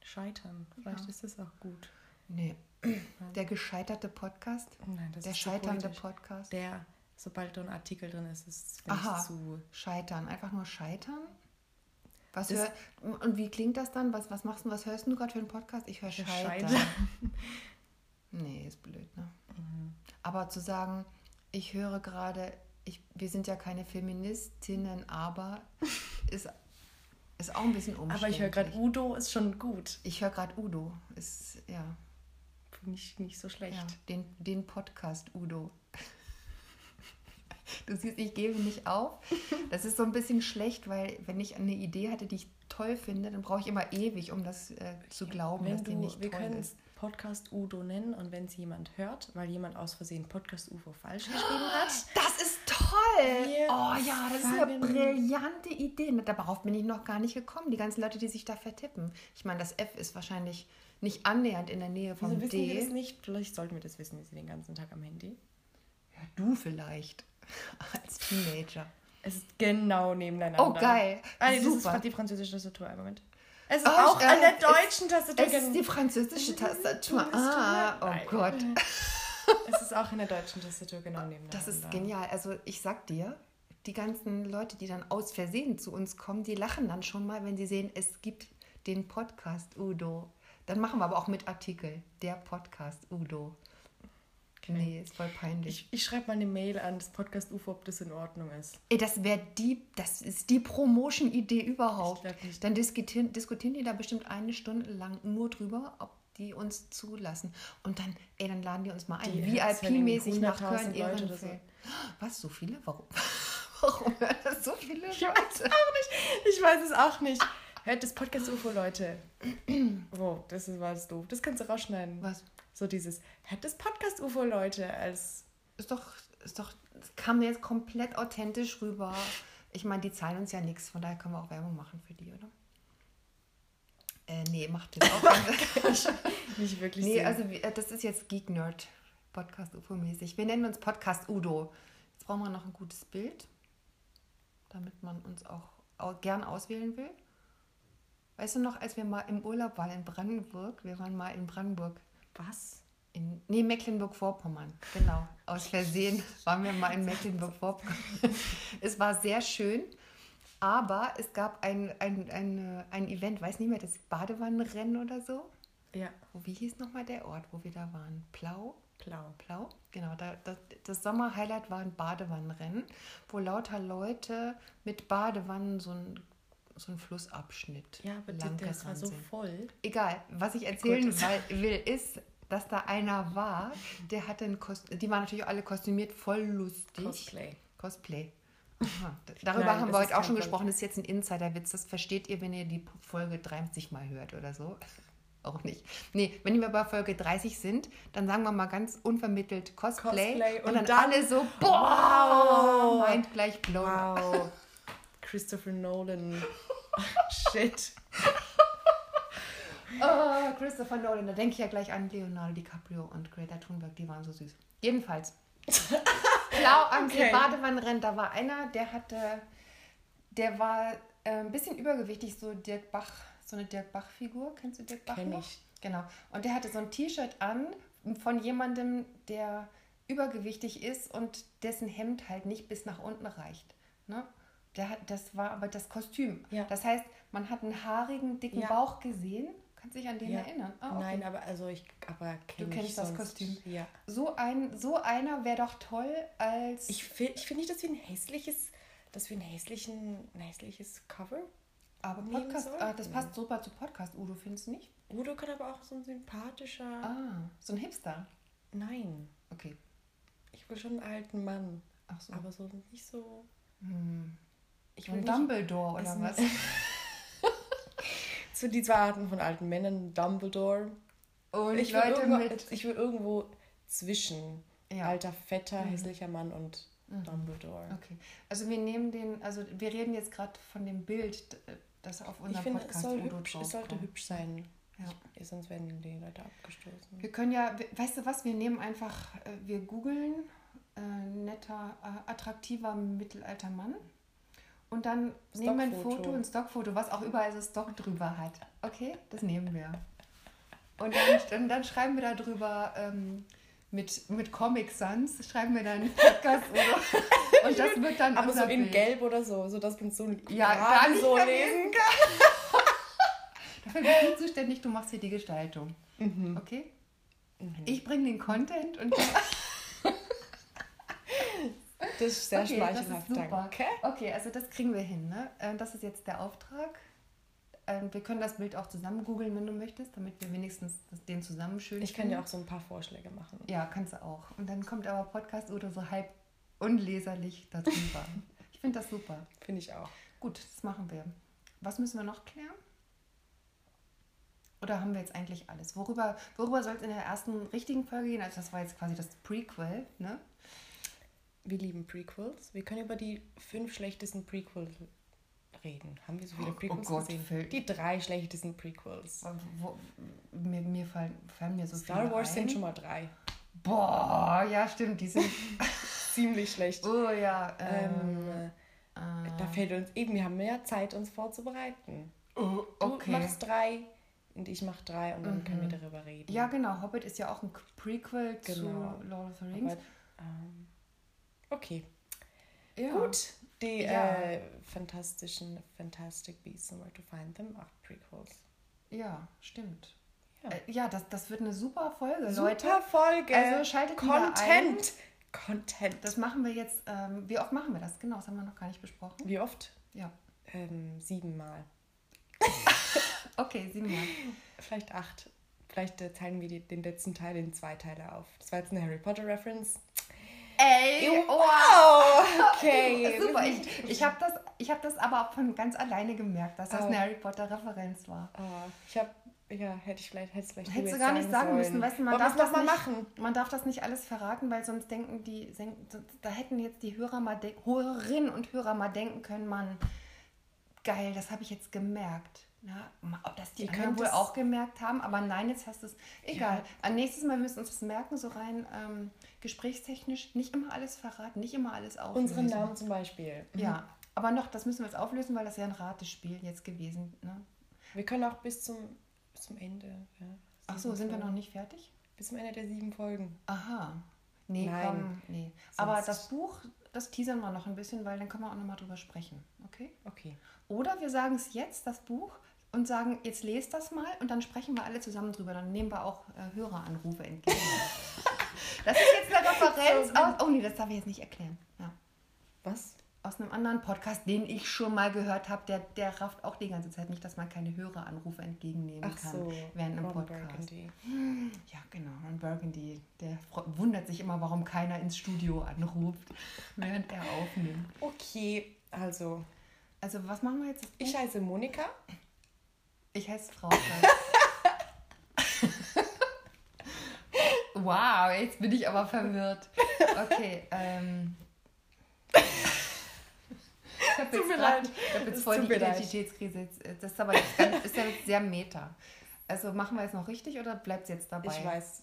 [SPEAKER 2] Scheitern. Vielleicht
[SPEAKER 1] Ja.
[SPEAKER 2] ist das auch gut.
[SPEAKER 1] Nee. Der gescheiterte Podcast.
[SPEAKER 2] Nein, das
[SPEAKER 1] Der
[SPEAKER 2] ist
[SPEAKER 1] scheiternde
[SPEAKER 2] poetisch.
[SPEAKER 1] Podcast.
[SPEAKER 2] Der, sobald da ein Artikel drin ist, ist es zu.
[SPEAKER 1] Scheitern, einfach nur scheitern. Was hör, und wie klingt das dann? Was, was machst du, was hörst du gerade für einen Podcast? Ich höre
[SPEAKER 2] Ich höre
[SPEAKER 1] Scheitern.
[SPEAKER 2] Scheitern. (laughs)
[SPEAKER 1] Nee, ist blöd, ne?
[SPEAKER 2] Mhm.
[SPEAKER 1] Aber zu sagen, ich höre gerade, ich, wir sind ja keine Feministinnen, aber (laughs) ist, ist auch ein bisschen umständlich.
[SPEAKER 2] Aber ich höre gerade Udo, ist schon gut.
[SPEAKER 1] Ich höre gerade Udo. Ist, ja,
[SPEAKER 2] Finde ich nicht so schlecht.
[SPEAKER 1] ja den, den Podcast Udo. Du siehst, ich gebe nicht auf. Das ist so ein bisschen schlecht, weil wenn ich eine Idee hatte, die ich toll finde, dann brauche ich immer ewig, um das äh, zu glauben,
[SPEAKER 2] wenn
[SPEAKER 1] dass die
[SPEAKER 2] du,
[SPEAKER 1] nicht
[SPEAKER 2] wir
[SPEAKER 1] toll
[SPEAKER 2] können
[SPEAKER 1] ist.
[SPEAKER 2] Podcast Udo nennen und wenn es jemand hört, weil jemand aus Versehen Podcast UFO falsch geschrieben hat, (gasps)
[SPEAKER 1] Das ist toll!
[SPEAKER 2] Wir
[SPEAKER 1] oh ja, das ist eine brillante Idee. Darauf bin ich noch gar nicht gekommen. Die ganzen Leute, die sich da vertippen. Ich meine, das F ist wahrscheinlich nicht annähernd in der Nähe vom
[SPEAKER 2] wieso wissen
[SPEAKER 1] D.
[SPEAKER 2] wir das nicht? Vielleicht sollten wir das wissen, wir sind den ganzen Tag am Handy.
[SPEAKER 1] Ja, du vielleicht. (laughs) Als Teenager.
[SPEAKER 2] Es ist genau nebeneinander.
[SPEAKER 1] Oh, geil.
[SPEAKER 2] Ah, nee, das ist
[SPEAKER 1] Super.
[SPEAKER 2] die französische Tastatur. Einen Moment. Es ist
[SPEAKER 1] Oh,
[SPEAKER 2] auch
[SPEAKER 1] äh,
[SPEAKER 2] an der
[SPEAKER 1] es-
[SPEAKER 2] deutschen Tastatur.
[SPEAKER 1] Es ist die französische Tastatur.
[SPEAKER 2] Es
[SPEAKER 1] Ah, oh
[SPEAKER 2] leid.
[SPEAKER 1] Gott.
[SPEAKER 2] Es ist auch in der deutschen Tastatur genau nebeneinander.
[SPEAKER 1] Das ist genial. Also ich sag dir, die ganzen Leute, die dann aus Versehen zu uns kommen, die lachen dann schon mal, wenn sie sehen, es gibt den Podcast Udo. Dann machen wir aber auch mit Artikel. Der Podcast Udo. Nee, ist voll peinlich.
[SPEAKER 2] Ich, ich schreibe mal eine Mail an das Podcast UFO, ob das in Ordnung ist.
[SPEAKER 1] Ey, das wäre die, das ist die Promotion-Idee überhaupt. Dann diskutieren, diskutieren die da bestimmt eine Stunde lang nur drüber, ob die uns zulassen. Und dann, ey, dann laden die uns mal ein. VIP-mäßig nach
[SPEAKER 2] 100.000
[SPEAKER 1] Köln
[SPEAKER 2] Leute so.
[SPEAKER 1] Was, so viele? Warum? (laughs) Warum hören das so viele
[SPEAKER 2] Ich weiß es auch nicht. Ich weiß es auch nicht. Hört das Podcast UFO, Leute. Wow, das ist, war jetzt doof. Das kannst du rausschneiden.
[SPEAKER 1] Was?
[SPEAKER 2] So dieses, hört das Podcast UFO, Leute, als
[SPEAKER 1] Ist doch, ist doch, das kam mir jetzt komplett authentisch rüber. Ich meine, die zahlen uns ja nichts, von daher können wir auch Werbung machen für die, oder? Äh, nee, macht jetzt auch (laughs)
[SPEAKER 2] nicht wirklich
[SPEAKER 1] nee,
[SPEAKER 2] Sinn.
[SPEAKER 1] also äh, das ist jetzt Geek Nerd. Podcast UFO-mäßig. Wir nennen uns Podcast Udo. Jetzt brauchen wir noch ein gutes Bild, damit man uns auch au- gern auswählen will. Weißt du noch, als wir mal im Urlaub waren in Brandenburg, wir waren mal in Brandenburg,
[SPEAKER 2] Was?
[SPEAKER 1] in, nee, Mecklenburg-Vorpommern, genau. Aus Versehen waren wir mal in Mecklenburg-Vorpommern. (laughs) es war sehr schön, aber es gab ein, ein, ein, ein Event, weiß nicht mehr, das Badewannenrennen oder so.
[SPEAKER 2] Ja.
[SPEAKER 1] Wie hieß nochmal der Ort, wo wir da waren? Plau?
[SPEAKER 2] Blau.
[SPEAKER 1] Plau? Genau, da, das, das Sommerhighlight war ein Badewannenrennen, wo lauter Leute mit Badewannen so ein so ein Flussabschnitt
[SPEAKER 2] Ja,
[SPEAKER 1] lang
[SPEAKER 2] das war so voll.
[SPEAKER 1] Egal, was ich erzählen
[SPEAKER 2] Gut.
[SPEAKER 1] will, ist, dass da einer war, der hatte ein Kostüm, die waren natürlich alle kostümiert, voll lustig.
[SPEAKER 2] Cosplay.
[SPEAKER 1] Cosplay. Aha. Darüber
[SPEAKER 2] Nein,
[SPEAKER 1] haben wir heute auch schon gesprochen. Das ist jetzt ein Insiderwitz. Das versteht ihr, wenn ihr die Folge 30 mal hört oder so. (laughs) Auch nicht. Nee, wenn wir bei Folge 30 sind, dann sagen wir mal ganz unvermittelt Cosplay.
[SPEAKER 2] Cosplay
[SPEAKER 1] und,
[SPEAKER 2] und
[SPEAKER 1] dann,
[SPEAKER 2] dann-
[SPEAKER 1] alle so, boah,
[SPEAKER 2] Wow.
[SPEAKER 1] meint gleich blown.
[SPEAKER 2] Wow. Christopher Nolan. (laughs) Shit.
[SPEAKER 1] Oh, Christopher Nolan, da denke ich ja gleich an Leonardo DiCaprio und Greta Thunberg, die waren so süß. Jedenfalls. (laughs) Blau am
[SPEAKER 2] Okay.
[SPEAKER 1] Badewannenrennen, da war einer, der hatte, der war äh, ein bisschen übergewichtig, so Dirk Bach, so eine Dirk Bach-Figur. Kennst du Dirk Bach
[SPEAKER 2] Kenn
[SPEAKER 1] noch?
[SPEAKER 2] ich.
[SPEAKER 1] Genau. Und der hatte so ein T-Shirt an von jemandem, der übergewichtig ist und dessen Hemd halt nicht bis nach unten reicht. Ne? Der hat, das war aber das Kostüm.
[SPEAKER 2] Ja.
[SPEAKER 1] Das heißt, man hat einen haarigen, dicken
[SPEAKER 2] Ja.
[SPEAKER 1] Bauch gesehen. Kannst dich an den
[SPEAKER 2] Ja.
[SPEAKER 1] erinnern? Ah, okay.
[SPEAKER 2] Nein, aber also ich aber kenn
[SPEAKER 1] Du
[SPEAKER 2] ich
[SPEAKER 1] kennst das. Kostüm.
[SPEAKER 2] Ja.
[SPEAKER 1] So, ein, so einer wäre doch toll als.
[SPEAKER 2] Ich finde ich find nicht, dass wir ein hässliches, dass wir ein hässlichen, ein hässliches Cover.
[SPEAKER 1] aber Podcast, ah, das passt super zu Podcast, Udo, findest du nicht?
[SPEAKER 2] Udo kann aber auch so ein sympathischer.
[SPEAKER 1] Ah, so ein Hipster.
[SPEAKER 2] Nein.
[SPEAKER 1] Okay.
[SPEAKER 2] Ich will schon einen alten Mann.
[SPEAKER 1] Ach so.
[SPEAKER 2] Aber so nicht so.
[SPEAKER 1] Hm.
[SPEAKER 2] Ich will
[SPEAKER 1] ein
[SPEAKER 2] nicht,
[SPEAKER 1] Dumbledore oder was? (laughs)
[SPEAKER 2] so die zwei Arten von alten Männern, Dumbledore.
[SPEAKER 1] Und
[SPEAKER 2] ich, will
[SPEAKER 1] Leute
[SPEAKER 2] irgendwo,
[SPEAKER 1] mit.
[SPEAKER 2] ich will irgendwo zwischen
[SPEAKER 1] Ja.
[SPEAKER 2] alter, fetter,
[SPEAKER 1] Mhm.
[SPEAKER 2] hässlicher Mann und Dumbledore.
[SPEAKER 1] Okay. Also wir nehmen den, also wir reden jetzt gerade von dem Bild, das auf
[SPEAKER 2] Ich
[SPEAKER 1] unserem
[SPEAKER 2] finde, es,
[SPEAKER 1] Podcast
[SPEAKER 2] soll hübsch, es sollte hübsch sein.
[SPEAKER 1] Ja.
[SPEAKER 2] Ich, sonst werden die Leute abgestoßen.
[SPEAKER 1] Wir können ja, we- weißt du was, wir nehmen einfach, äh, wir googeln äh, netter, äh, attraktiver mittelalter Mann und dann nehmen wir ein. Foto, ein Stockfoto, was auch überall so Stock drüber hat. Okay, das nehmen wir. Und dann, dann, dann schreiben wir da drüber ähm, mit, mit Comic Sans, schreiben wir dann Podcast oder (laughs) und das wird dann
[SPEAKER 2] Aber so in
[SPEAKER 1] Bild.
[SPEAKER 2] Gelb oder so, sodass man so ein
[SPEAKER 1] Ja, gar nicht
[SPEAKER 2] so lesen
[SPEAKER 1] kann. (laughs) Dafür bin ich zuständig, du machst hier die Gestaltung.
[SPEAKER 2] Mhm.
[SPEAKER 1] Okay? Ich bringe den Content und (laughs)
[SPEAKER 2] Das ist sehr
[SPEAKER 1] Okay,
[SPEAKER 2] schmeichelhaft,
[SPEAKER 1] das ist super.
[SPEAKER 2] danke.
[SPEAKER 1] Okay, also das kriegen wir hin. Ne? Äh, Das ist jetzt der Auftrag. Ähm, Wir können das Bild auch zusammen googeln, wenn du möchtest, damit wir wenigstens den zusammen schön
[SPEAKER 2] Ich kann dir auch so ein paar Vorschläge machen.
[SPEAKER 1] Ja, kannst du auch. Und dann kommt aber Podcast oder so halb unleserlich darüber. (laughs) ich finde das super.
[SPEAKER 2] Finde ich auch.
[SPEAKER 1] Gut, das machen wir. Was müssen wir noch klären? Oder haben wir jetzt eigentlich alles? Worüber, worüber soll es in der ersten richtigen Folge gehen? Also das war jetzt quasi das Prequel, ne?
[SPEAKER 2] Wir lieben Prequels. Wir können über die fünf schlechtesten Prequels reden. Haben wir so viele
[SPEAKER 1] Oh,
[SPEAKER 2] Prequels
[SPEAKER 1] oh Gott,
[SPEAKER 2] gesehen?
[SPEAKER 1] Phil.
[SPEAKER 2] Die drei schlechtesten Prequels.
[SPEAKER 1] Wo, mir, mir fallen, fallen mir so
[SPEAKER 2] Star
[SPEAKER 1] viele
[SPEAKER 2] Wars
[SPEAKER 1] ein.
[SPEAKER 2] sind schon mal drei.
[SPEAKER 1] Boah, ja stimmt, die sind... (laughs)
[SPEAKER 2] Ziemlich schlecht.
[SPEAKER 1] oh ja. Ähm,
[SPEAKER 2] Ähm,
[SPEAKER 1] äh,
[SPEAKER 2] da fehlt uns eben, wir haben mehr Zeit, uns vorzubereiten.
[SPEAKER 1] oh,
[SPEAKER 2] Du
[SPEAKER 1] okay.
[SPEAKER 2] machst drei und ich mach drei und dann können wir darüber reden.
[SPEAKER 1] Ja, genau. Hobbit ist ja auch ein Prequel
[SPEAKER 2] Genau.
[SPEAKER 1] zu Lord of the Rings.
[SPEAKER 2] Aber, ähm, okay.
[SPEAKER 1] ja.
[SPEAKER 2] Gut. Die
[SPEAKER 1] Ja.
[SPEAKER 2] äh, fantastischen Fantastic Beasts and Where to Find Them, auch Prequels.
[SPEAKER 1] Ja, stimmt.
[SPEAKER 2] Ja.
[SPEAKER 1] Äh, ja, das, das wird eine super Folge,
[SPEAKER 2] Super
[SPEAKER 1] Leute.
[SPEAKER 2] Folge.
[SPEAKER 1] Also schaltet
[SPEAKER 2] Content. Content.
[SPEAKER 1] Das machen wir jetzt. Ähm, wie oft machen wir das? Genau, das haben wir noch gar nicht besprochen.
[SPEAKER 2] Wie oft?
[SPEAKER 1] Ja.
[SPEAKER 2] Ähm, siebenmal. (laughs)
[SPEAKER 1] Okay, sieben Jahre.
[SPEAKER 2] Vielleicht acht. Vielleicht äh, teilen wir die, den letzten Teil in zwei Teile auf. Das war jetzt eine Harry Potter Reference.
[SPEAKER 1] Ey,
[SPEAKER 2] Wow! (laughs) Okay.
[SPEAKER 1] Super, ich, ich habe das, ich hab das aber auch von ganz alleine gemerkt, dass das
[SPEAKER 2] Oh.
[SPEAKER 1] eine Harry Potter-Referenz war.
[SPEAKER 2] Ah, ich habe, ja, hätte ich vielleicht, hätte es vielleicht
[SPEAKER 1] Hättest du gar nicht sagen
[SPEAKER 2] sollen.
[SPEAKER 1] müssen. Weißt du, man
[SPEAKER 2] Wollen
[SPEAKER 1] darf, das
[SPEAKER 2] mal
[SPEAKER 1] nicht,
[SPEAKER 2] machen.
[SPEAKER 1] man darf das nicht alles verraten, weil sonst denken die, da hätten jetzt die Hörer mal, Hörerinnen und Hörer mal denken können, man, geil, das habe ich jetzt gemerkt. Na, ob das die,
[SPEAKER 2] Die
[SPEAKER 1] anderen wohl auch gemerkt haben, aber nein, jetzt hast du es. Egal. Am nächsten Mal müssen wir uns das merken, so rein ähm, gesprächstechnisch. Nicht immer alles verraten, nicht immer alles auflösen.
[SPEAKER 2] Unsere Namen zum Beispiel.
[SPEAKER 1] Ja, aber noch, das müssen wir jetzt auflösen, weil das ja ein Ratespiel jetzt gewesen. Ne?
[SPEAKER 2] Wir können auch bis zum, bis zum Ende. Ja,
[SPEAKER 1] Ach so, sind wir noch
[SPEAKER 2] Folgen.
[SPEAKER 1] nicht fertig?
[SPEAKER 2] Bis zum Ende der sieben Folgen.
[SPEAKER 1] Aha. Nee,
[SPEAKER 2] Nein.
[SPEAKER 1] komm, nee. Aber das Buch, das teasern wir noch ein bisschen, weil dann können wir auch nochmal drüber sprechen. Okay?
[SPEAKER 2] Okay.
[SPEAKER 1] Oder wir sagen es jetzt, das Buch, und sagen, jetzt lest das mal und dann sprechen wir alle zusammen drüber. Dann nehmen wir auch äh, Höreranrufe entgegen. (laughs) das ist jetzt eine Referenz
[SPEAKER 2] So
[SPEAKER 1] aus. Oh nee, das darf ich jetzt nicht erklären. Ja.
[SPEAKER 2] Was?
[SPEAKER 1] Aus einem anderen Podcast, den ich schon mal gehört habe, der, der rafft auch die ganze Zeit nicht, dass man keine Höreranrufe entgegennehmen
[SPEAKER 2] Ach
[SPEAKER 1] kann
[SPEAKER 2] so.
[SPEAKER 1] während einem
[SPEAKER 2] Ron
[SPEAKER 1] Podcast.
[SPEAKER 2] Burgundy.
[SPEAKER 1] Ja, genau. Ron Burgundy, der wundert sich immer, warum keiner ins Studio anruft, (laughs) während er aufnimmt.
[SPEAKER 2] Okay, also
[SPEAKER 1] Also, was machen wir jetzt?
[SPEAKER 2] ich heiße Monika.
[SPEAKER 1] Ich heiße Frau. (laughs) wow, jetzt bin ich aber verwirrt. Okay, ähm. Ich habe jetzt, grad- ich hab jetzt
[SPEAKER 2] Es
[SPEAKER 1] voll die. Identitätskrise. Jetzt- Das ist aber jetzt, ganz, ist ja jetzt sehr meta. Also machen wir jetzt noch richtig oder bleibt es jetzt dabei?
[SPEAKER 2] Ich weiß.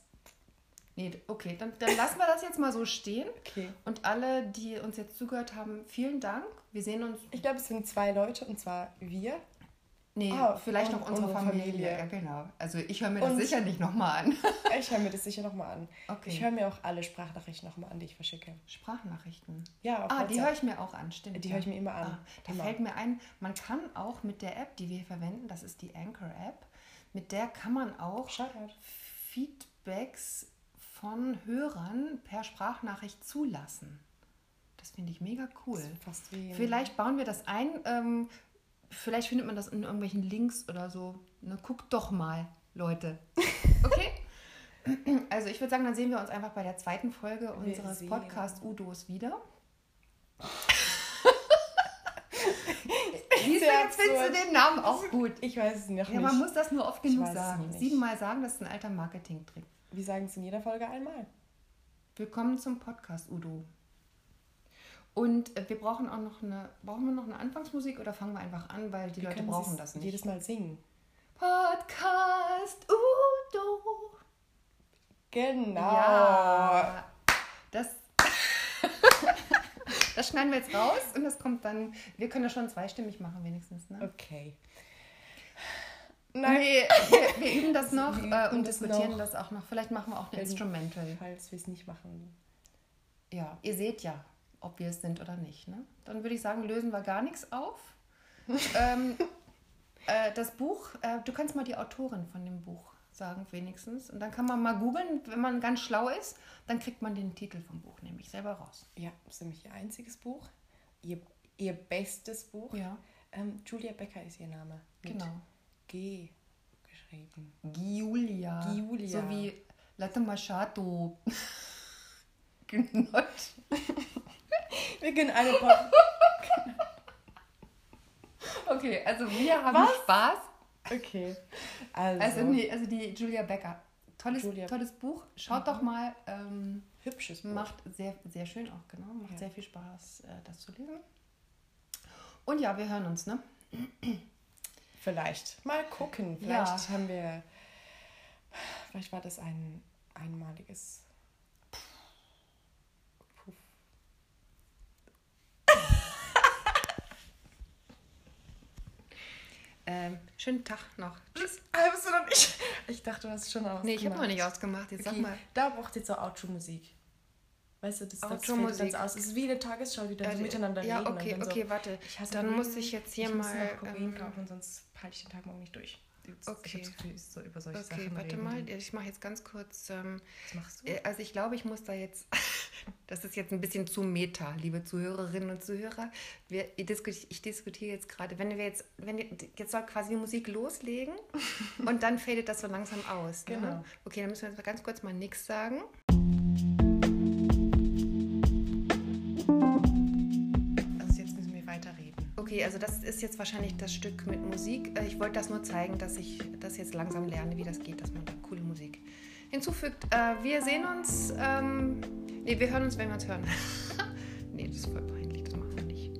[SPEAKER 1] Nee, okay, dann, dann lassen wir das jetzt mal so stehen.
[SPEAKER 2] Okay.
[SPEAKER 1] Und alle, die uns jetzt zugehört haben, vielen Dank. Wir sehen uns.
[SPEAKER 2] Ich glaube, es sind zwei Leute und zwar wir.
[SPEAKER 1] Nee,
[SPEAKER 2] Ah,
[SPEAKER 1] vielleicht noch unsere,
[SPEAKER 2] unsere
[SPEAKER 1] Familie.
[SPEAKER 2] Familie.
[SPEAKER 1] Ja, genau. Also ich höre mir das
[SPEAKER 2] Und-
[SPEAKER 1] sicher nicht nochmal an. (laughs)
[SPEAKER 2] Ich höre mir das sicher nochmal an.
[SPEAKER 1] Okay.
[SPEAKER 2] Ich höre mir auch alle Sprachnachrichten nochmal an, die ich verschicke.
[SPEAKER 1] Sprachnachrichten.
[SPEAKER 2] Ja,
[SPEAKER 1] Ah, die höre ich mir auch an, stimmt.
[SPEAKER 2] Die höre ich mir immer an.
[SPEAKER 1] Ah, da
[SPEAKER 2] Immer.
[SPEAKER 1] fällt mir ein, man kann auch mit der App, die wir verwenden, das ist die Anchor-App, mit der kann man auch
[SPEAKER 2] Shoutout.
[SPEAKER 1] Feedbacks von Hörern per Sprachnachricht zulassen. Das finde ich mega cool.
[SPEAKER 2] Fast wie.
[SPEAKER 1] Vielleicht bauen wir das ein. Ähm, vielleicht findet man das in irgendwelchen Links oder so. Ne, guckt doch mal, Leute. (laughs) Okay? Also ich würde sagen, dann sehen wir uns einfach bei der zweiten Folge unseres
[SPEAKER 2] sehen.
[SPEAKER 1] Podcast Udos wieder. (laughs) Siehst du, jetzt findest du den Namen auch gut.
[SPEAKER 2] Ich weiß es noch
[SPEAKER 1] Ja,
[SPEAKER 2] nicht.
[SPEAKER 1] man muss das nur oft genug sagen.
[SPEAKER 2] nicht.
[SPEAKER 1] Siebenmal sagen, das ist ein alter Marketing-Trick.
[SPEAKER 2] Wir sagen es in jeder Folge einmal.
[SPEAKER 1] Willkommen zum Podcast, Udo. Und äh, wir brauchen auch noch eine, brauchen wir noch eine Anfangsmusik oder fangen wir einfach an, weil die
[SPEAKER 2] Wir
[SPEAKER 1] Leute brauchen das nicht.
[SPEAKER 2] Jedes Mal singen.
[SPEAKER 1] Podcast Udo.
[SPEAKER 2] Genau.
[SPEAKER 1] Ja. Das, (laughs) das schneiden wir jetzt raus und das kommt dann. Wir können das schon zweistimmig machen, wenigstens. Ne?
[SPEAKER 2] Okay. Nein.
[SPEAKER 1] Nee, wir, wir üben das noch
[SPEAKER 2] Wir üben
[SPEAKER 1] äh, und
[SPEAKER 2] das
[SPEAKER 1] diskutieren
[SPEAKER 2] noch.
[SPEAKER 1] das auch noch. Vielleicht machen wir auch eine Instrumental.
[SPEAKER 2] Falls wir es nicht machen.
[SPEAKER 1] Ja, ihr seht ja, ob wir es sind oder nicht. Ne? Dann würde ich sagen, lösen wir gar nichts auf. (laughs) ähm, äh, das Buch, äh, du kannst mal die Autorin von dem Buch sagen, wenigstens. Und dann kann man mal googeln, wenn man ganz schlau ist, dann kriegt man den Titel vom Buch nämlich selber raus.
[SPEAKER 2] Ja, das ist nämlich ihr einziges Buch. Ihr, ihr bestes Buch.
[SPEAKER 1] Ja,
[SPEAKER 2] Ähm, Julia Becker ist ihr Name.
[SPEAKER 1] Genau.
[SPEAKER 2] G geschrieben.
[SPEAKER 1] Giulia.
[SPEAKER 2] Giulia.
[SPEAKER 1] So wie Latte Machado. (laughs) Genot. (laughs)
[SPEAKER 2] Können eine Pod (laughs)
[SPEAKER 1] Okay, also wir haben
[SPEAKER 2] Was?
[SPEAKER 1] Spaß.
[SPEAKER 2] Okay. Also,
[SPEAKER 1] Also, nee, also die Julia Becker. Tolles,
[SPEAKER 2] Julia-
[SPEAKER 1] tolles Buch. Schaut doch mal. Ähm,
[SPEAKER 2] hübsches Buch.
[SPEAKER 1] macht sehr, sehr schön auch, genau. Macht
[SPEAKER 2] Ja.
[SPEAKER 1] sehr viel Spaß, äh, das zu lesen. Und ja, wir hören uns, ne? (clears throat)
[SPEAKER 2] Vielleicht. Mal gucken.
[SPEAKER 1] Ja.
[SPEAKER 2] Vielleicht haben wir. Vielleicht war das ein einmaliges.
[SPEAKER 1] Ähm, schönen Tag noch. Tschüss.
[SPEAKER 2] Hast du noch nicht? Ich dachte, du hast schon ausgemacht.
[SPEAKER 1] Nee, ich habe noch nicht ausgemacht. Jetzt
[SPEAKER 2] Okay.
[SPEAKER 1] sag mal.
[SPEAKER 2] Da braucht jetzt so Outro-Musik. Weißt du, das, das fällt dann so aus. Es ist wie eine Tagesschau, die dann so
[SPEAKER 1] Äh,
[SPEAKER 2] miteinander
[SPEAKER 1] ja,
[SPEAKER 2] reden.
[SPEAKER 1] okay,
[SPEAKER 2] und dann
[SPEAKER 1] okay,
[SPEAKER 2] so,
[SPEAKER 1] warte.
[SPEAKER 2] ich
[SPEAKER 1] Dann muss ich jetzt hier
[SPEAKER 2] ich muss
[SPEAKER 1] mal,
[SPEAKER 2] noch Kokain
[SPEAKER 1] ähm,
[SPEAKER 2] kaufen, sonst halte ich den Tag morgen nicht durch. Ich
[SPEAKER 1] Okay.
[SPEAKER 2] so über solche
[SPEAKER 1] Okay,
[SPEAKER 2] Sachen
[SPEAKER 1] warte
[SPEAKER 2] reden.
[SPEAKER 1] mal. Ich mache jetzt ganz kurz. Ähm,
[SPEAKER 2] Was machst du?
[SPEAKER 1] äh, also ich glaube, ich muss da jetzt. (laughs) Das ist jetzt ein bisschen zu meta, liebe Zuhörerinnen und Zuhörer. Wir, ich, diskutiere, jetzt gerade, wenn wir jetzt, wenn jetzt soll quasi die Musik loslegen (laughs) und dann fadet das so langsam aus. Ne?
[SPEAKER 2] Genau.
[SPEAKER 1] Okay, dann müssen wir jetzt mal ganz kurz mal nichts sagen.
[SPEAKER 2] Also jetzt müssen wir weiterreden.
[SPEAKER 1] Okay, also das ist jetzt wahrscheinlich das Stück mit Musik. Äh, Ich wollte das nur zeigen, dass ich das jetzt langsam lerne, wie das geht, dass man da coole Musik hinzufügt. Äh, Wir sehen uns. Ähm, nee, wir hören uns, wenn wir uns hören. (laughs) nee, das ist voll peinlich, das machen wir nicht.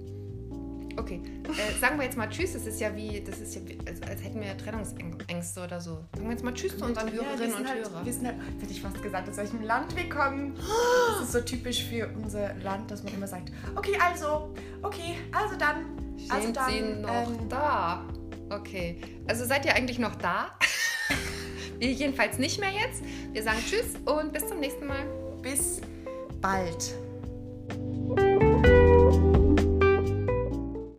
[SPEAKER 1] Okay. Äh, sagen wir jetzt mal Tschüss. Das ist ja wie, das ist ja wie, als, als hätten wir Trennungsängste oder so. Sagen wir jetzt mal Tschüss zu unseren Hörerinnen
[SPEAKER 2] wir
[SPEAKER 1] und
[SPEAKER 2] halt,
[SPEAKER 1] Hörern.
[SPEAKER 2] Wir sind halt, hätte ich fast gesagt, aus welchem Land wir kommen. Das ist so typisch für unser Land, dass man immer sagt, okay, also, okay, also dann, also
[SPEAKER 1] Sind
[SPEAKER 2] dann,
[SPEAKER 1] Sie noch
[SPEAKER 2] ähm,
[SPEAKER 1] da? Okay. Also seid ihr eigentlich noch da? (laughs) wir jedenfalls nicht mehr jetzt. Wir sagen Tschüss und bis zum nächsten Mal.
[SPEAKER 2] bis bald.